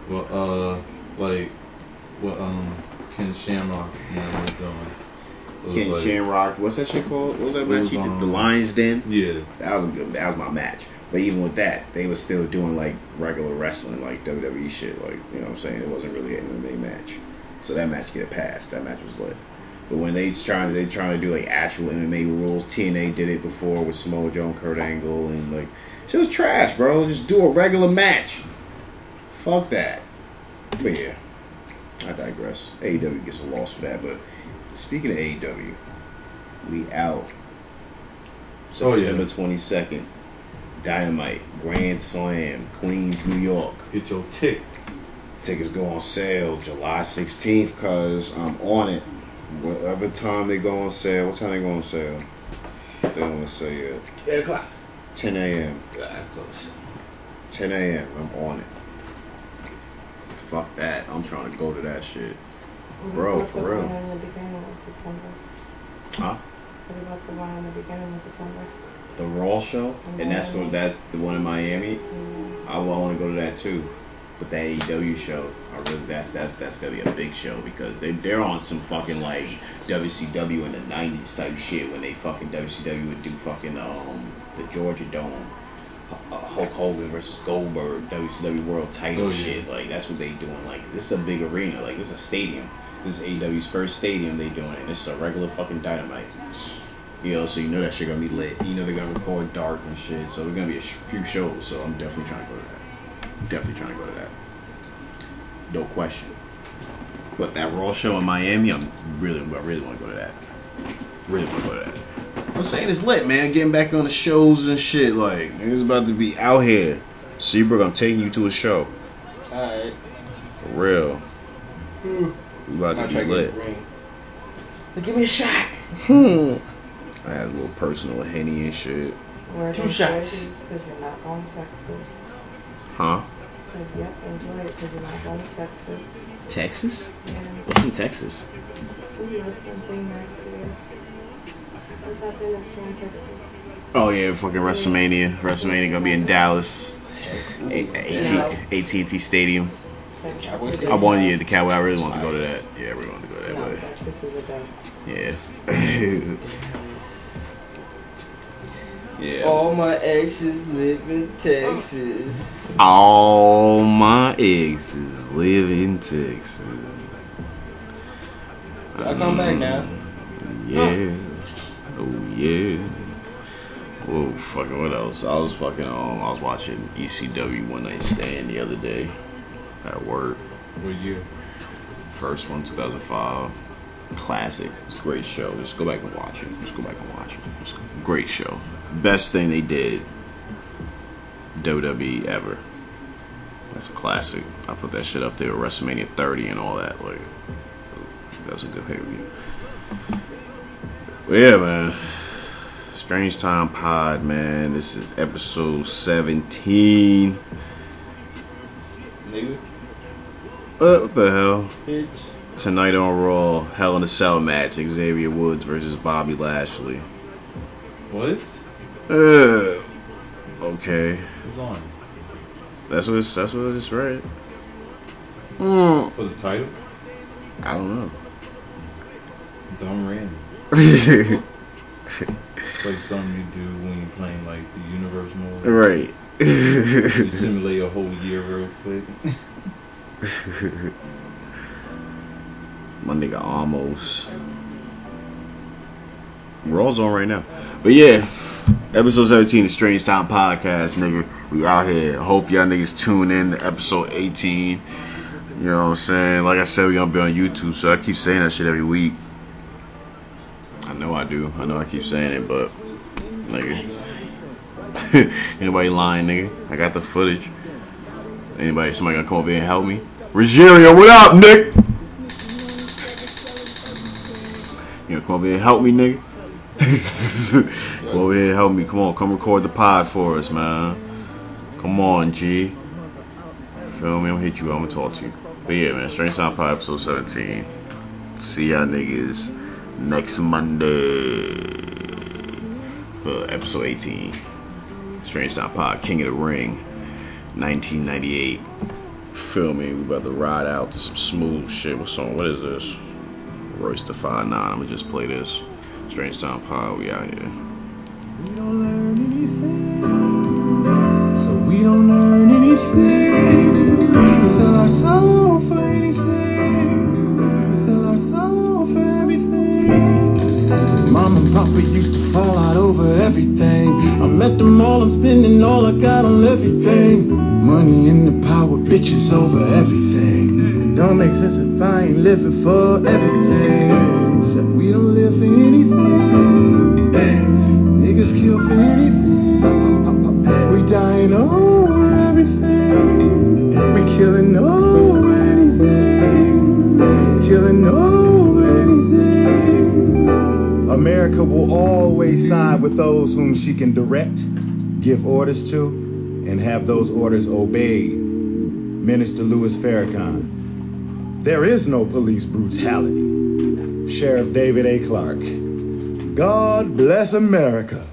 what uh, like what um, Ken Shamrock doing? It was Ken like- Shamrock, what's that shit called? What was that match? was, he did? the um, Lions Den. Yeah. That was a good. That was my match. But even with that, they were still doing like regular wrestling, like WWE shit. Like you know what I'm saying? It wasn't really an MMA match. So that match get passed. That match was lit. But when they trying to they trying to do like actual MMA rules, TNA did it before with Samoa Joe and Kurt Angle, and like shit was trash, bro. Just do a regular match. Fuck that. But yeah, I digress. AEW gets a loss for that. But speaking of AEW, we out. Oh, yeah. September twenty second. Dynamite Grand Slam, Queens, New York. Get your tickets. Tickets go on sale July 16th because I'm on it. Whatever time they go on sale, what time they go on sale? They don't want to say yet. 8 o'clock. 10 a.m. Yeah, close. 10 a.m. I'm on it. Fuck that. I'm trying to go to that shit. Bro, What's for the real. one in the beginning of September? Huh? What about the one in the beginning of September? The Raw show? And that's what that the one in Miami. Mm, I, want to go to that too. But the AEW show, I really that's that's that's gonna be a big show because they they're on some fucking like WCW in the '90s type shit when they fucking WCW would do fucking um the Georgia Dome, uh, Hulk Hogan versus Goldberg WCW World Title Oh, yeah. shit like that's what they doing like this is a big arena like this is a stadium this is AEW's first stadium they doing it this is a regular fucking Dynamite. You know, so you know that shit gonna be lit. You know they're gonna record dark and shit, so there's gonna be a sh- few shows. So I'm definitely trying to go to that. Definitely trying to go to that. No question. But that Raw show in Miami, I'm really, I really want to go to that. Really want to go to that. I'm saying it's lit, man. Getting back on the shows and shit. Like, niggas about to be out here. Seabrook, I'm taking you to a show. Alright. For real. We about I'll to try be lit. get. But give me a shot. Hmm. I had a little personal henny and shit. Wear Two those shots. because you're not going to Texas. Huh? Said, yep, enjoy it because you're not going to Texas. Texas? Yeah. What's in Texas? Ooh, wrestling thing next year. Oh yeah, fucking WrestleMania. WrestleMania gonna be in Dallas. A- AT&T Stadium. Texas Cowboys is a Stadium? I wanted yeah, the Cowboy. I really wanted to go to that. Yeah, I really wanted to go to that, No, but Texas is a dub. yeah. [laughs] yeah. All my exes live in Texas. All my exes live in Texas. Y'all come back now. Yeah. Oh yeah. Oh fucking what else? I was fucking um I was watching ECW One Night Stand the other day at work. What year? First one, 2005. Classic. It's a great show. Just go back and watch it. Just go back and watch it. A great show. Best thing they did. WWE ever. That's a classic. I put that shit up there with WrestleMania 30 and all that. Like, that was a good pay per view. But yeah, man. Strange Time Pod, man. This is episode 17. Nigga, Uh, what the hell? bitch. Tonight on Raw, Hell in a Cell match, Xavier Woods versus Bobby Lashley. What? Uh, okay, Who's on? that's what it's, that's what it's right. Mm, For the title? I don't know. Dumb random. Like something you do when you're playing like the universe mode. right. You simulate a whole year real quick. My nigga almost. Raw's on right now. But yeah, episode 17 of Strange Time Podcast, nigga. We out here. Hope y'all niggas tune in to episode 18. You know what I'm saying? Like I said, we gonna be on YouTube, so I keep saying that shit every week. I know I do. I know I keep saying it, but nigga. [laughs] Anybody lying, nigga? I got the footage. Anybody, somebody gonna come over here and help me? Rogerio, what up, Nick? You gonna come over here and help me, nigga? [laughs] come over here and help me. Come on, come record the pod for us, man. Come on, G. Feel me? I'm gonna hit you. I'm gonna talk to you. But yeah, man, Strange Sound Pod episode 17. See y'all niggas next Monday for episode 18. Strange Sound Pod, King of the Ring, 1998. Feel me? We about to ride out to some smooth shit. What song? What is this? Royce da 5 9. I'm gonna just play this. Strange Sound Pod, we out here. We don't learn anything, so we don't earn anything. We sell our soul for anything. We used to fall out over everything. I'm at the mall, I'm spending all I got on everything. Money and the power, bitches over everything. It don't make sense if I ain't living for everything. Except we don't live for anything. Niggas kill for anything. We dying over everything. We killing over America will always side with those whom she can direct, give orders to, and have those orders obeyed. Minister Louis Farrakhan. There is no police brutality. Sheriff David A. Clarke. God bless America.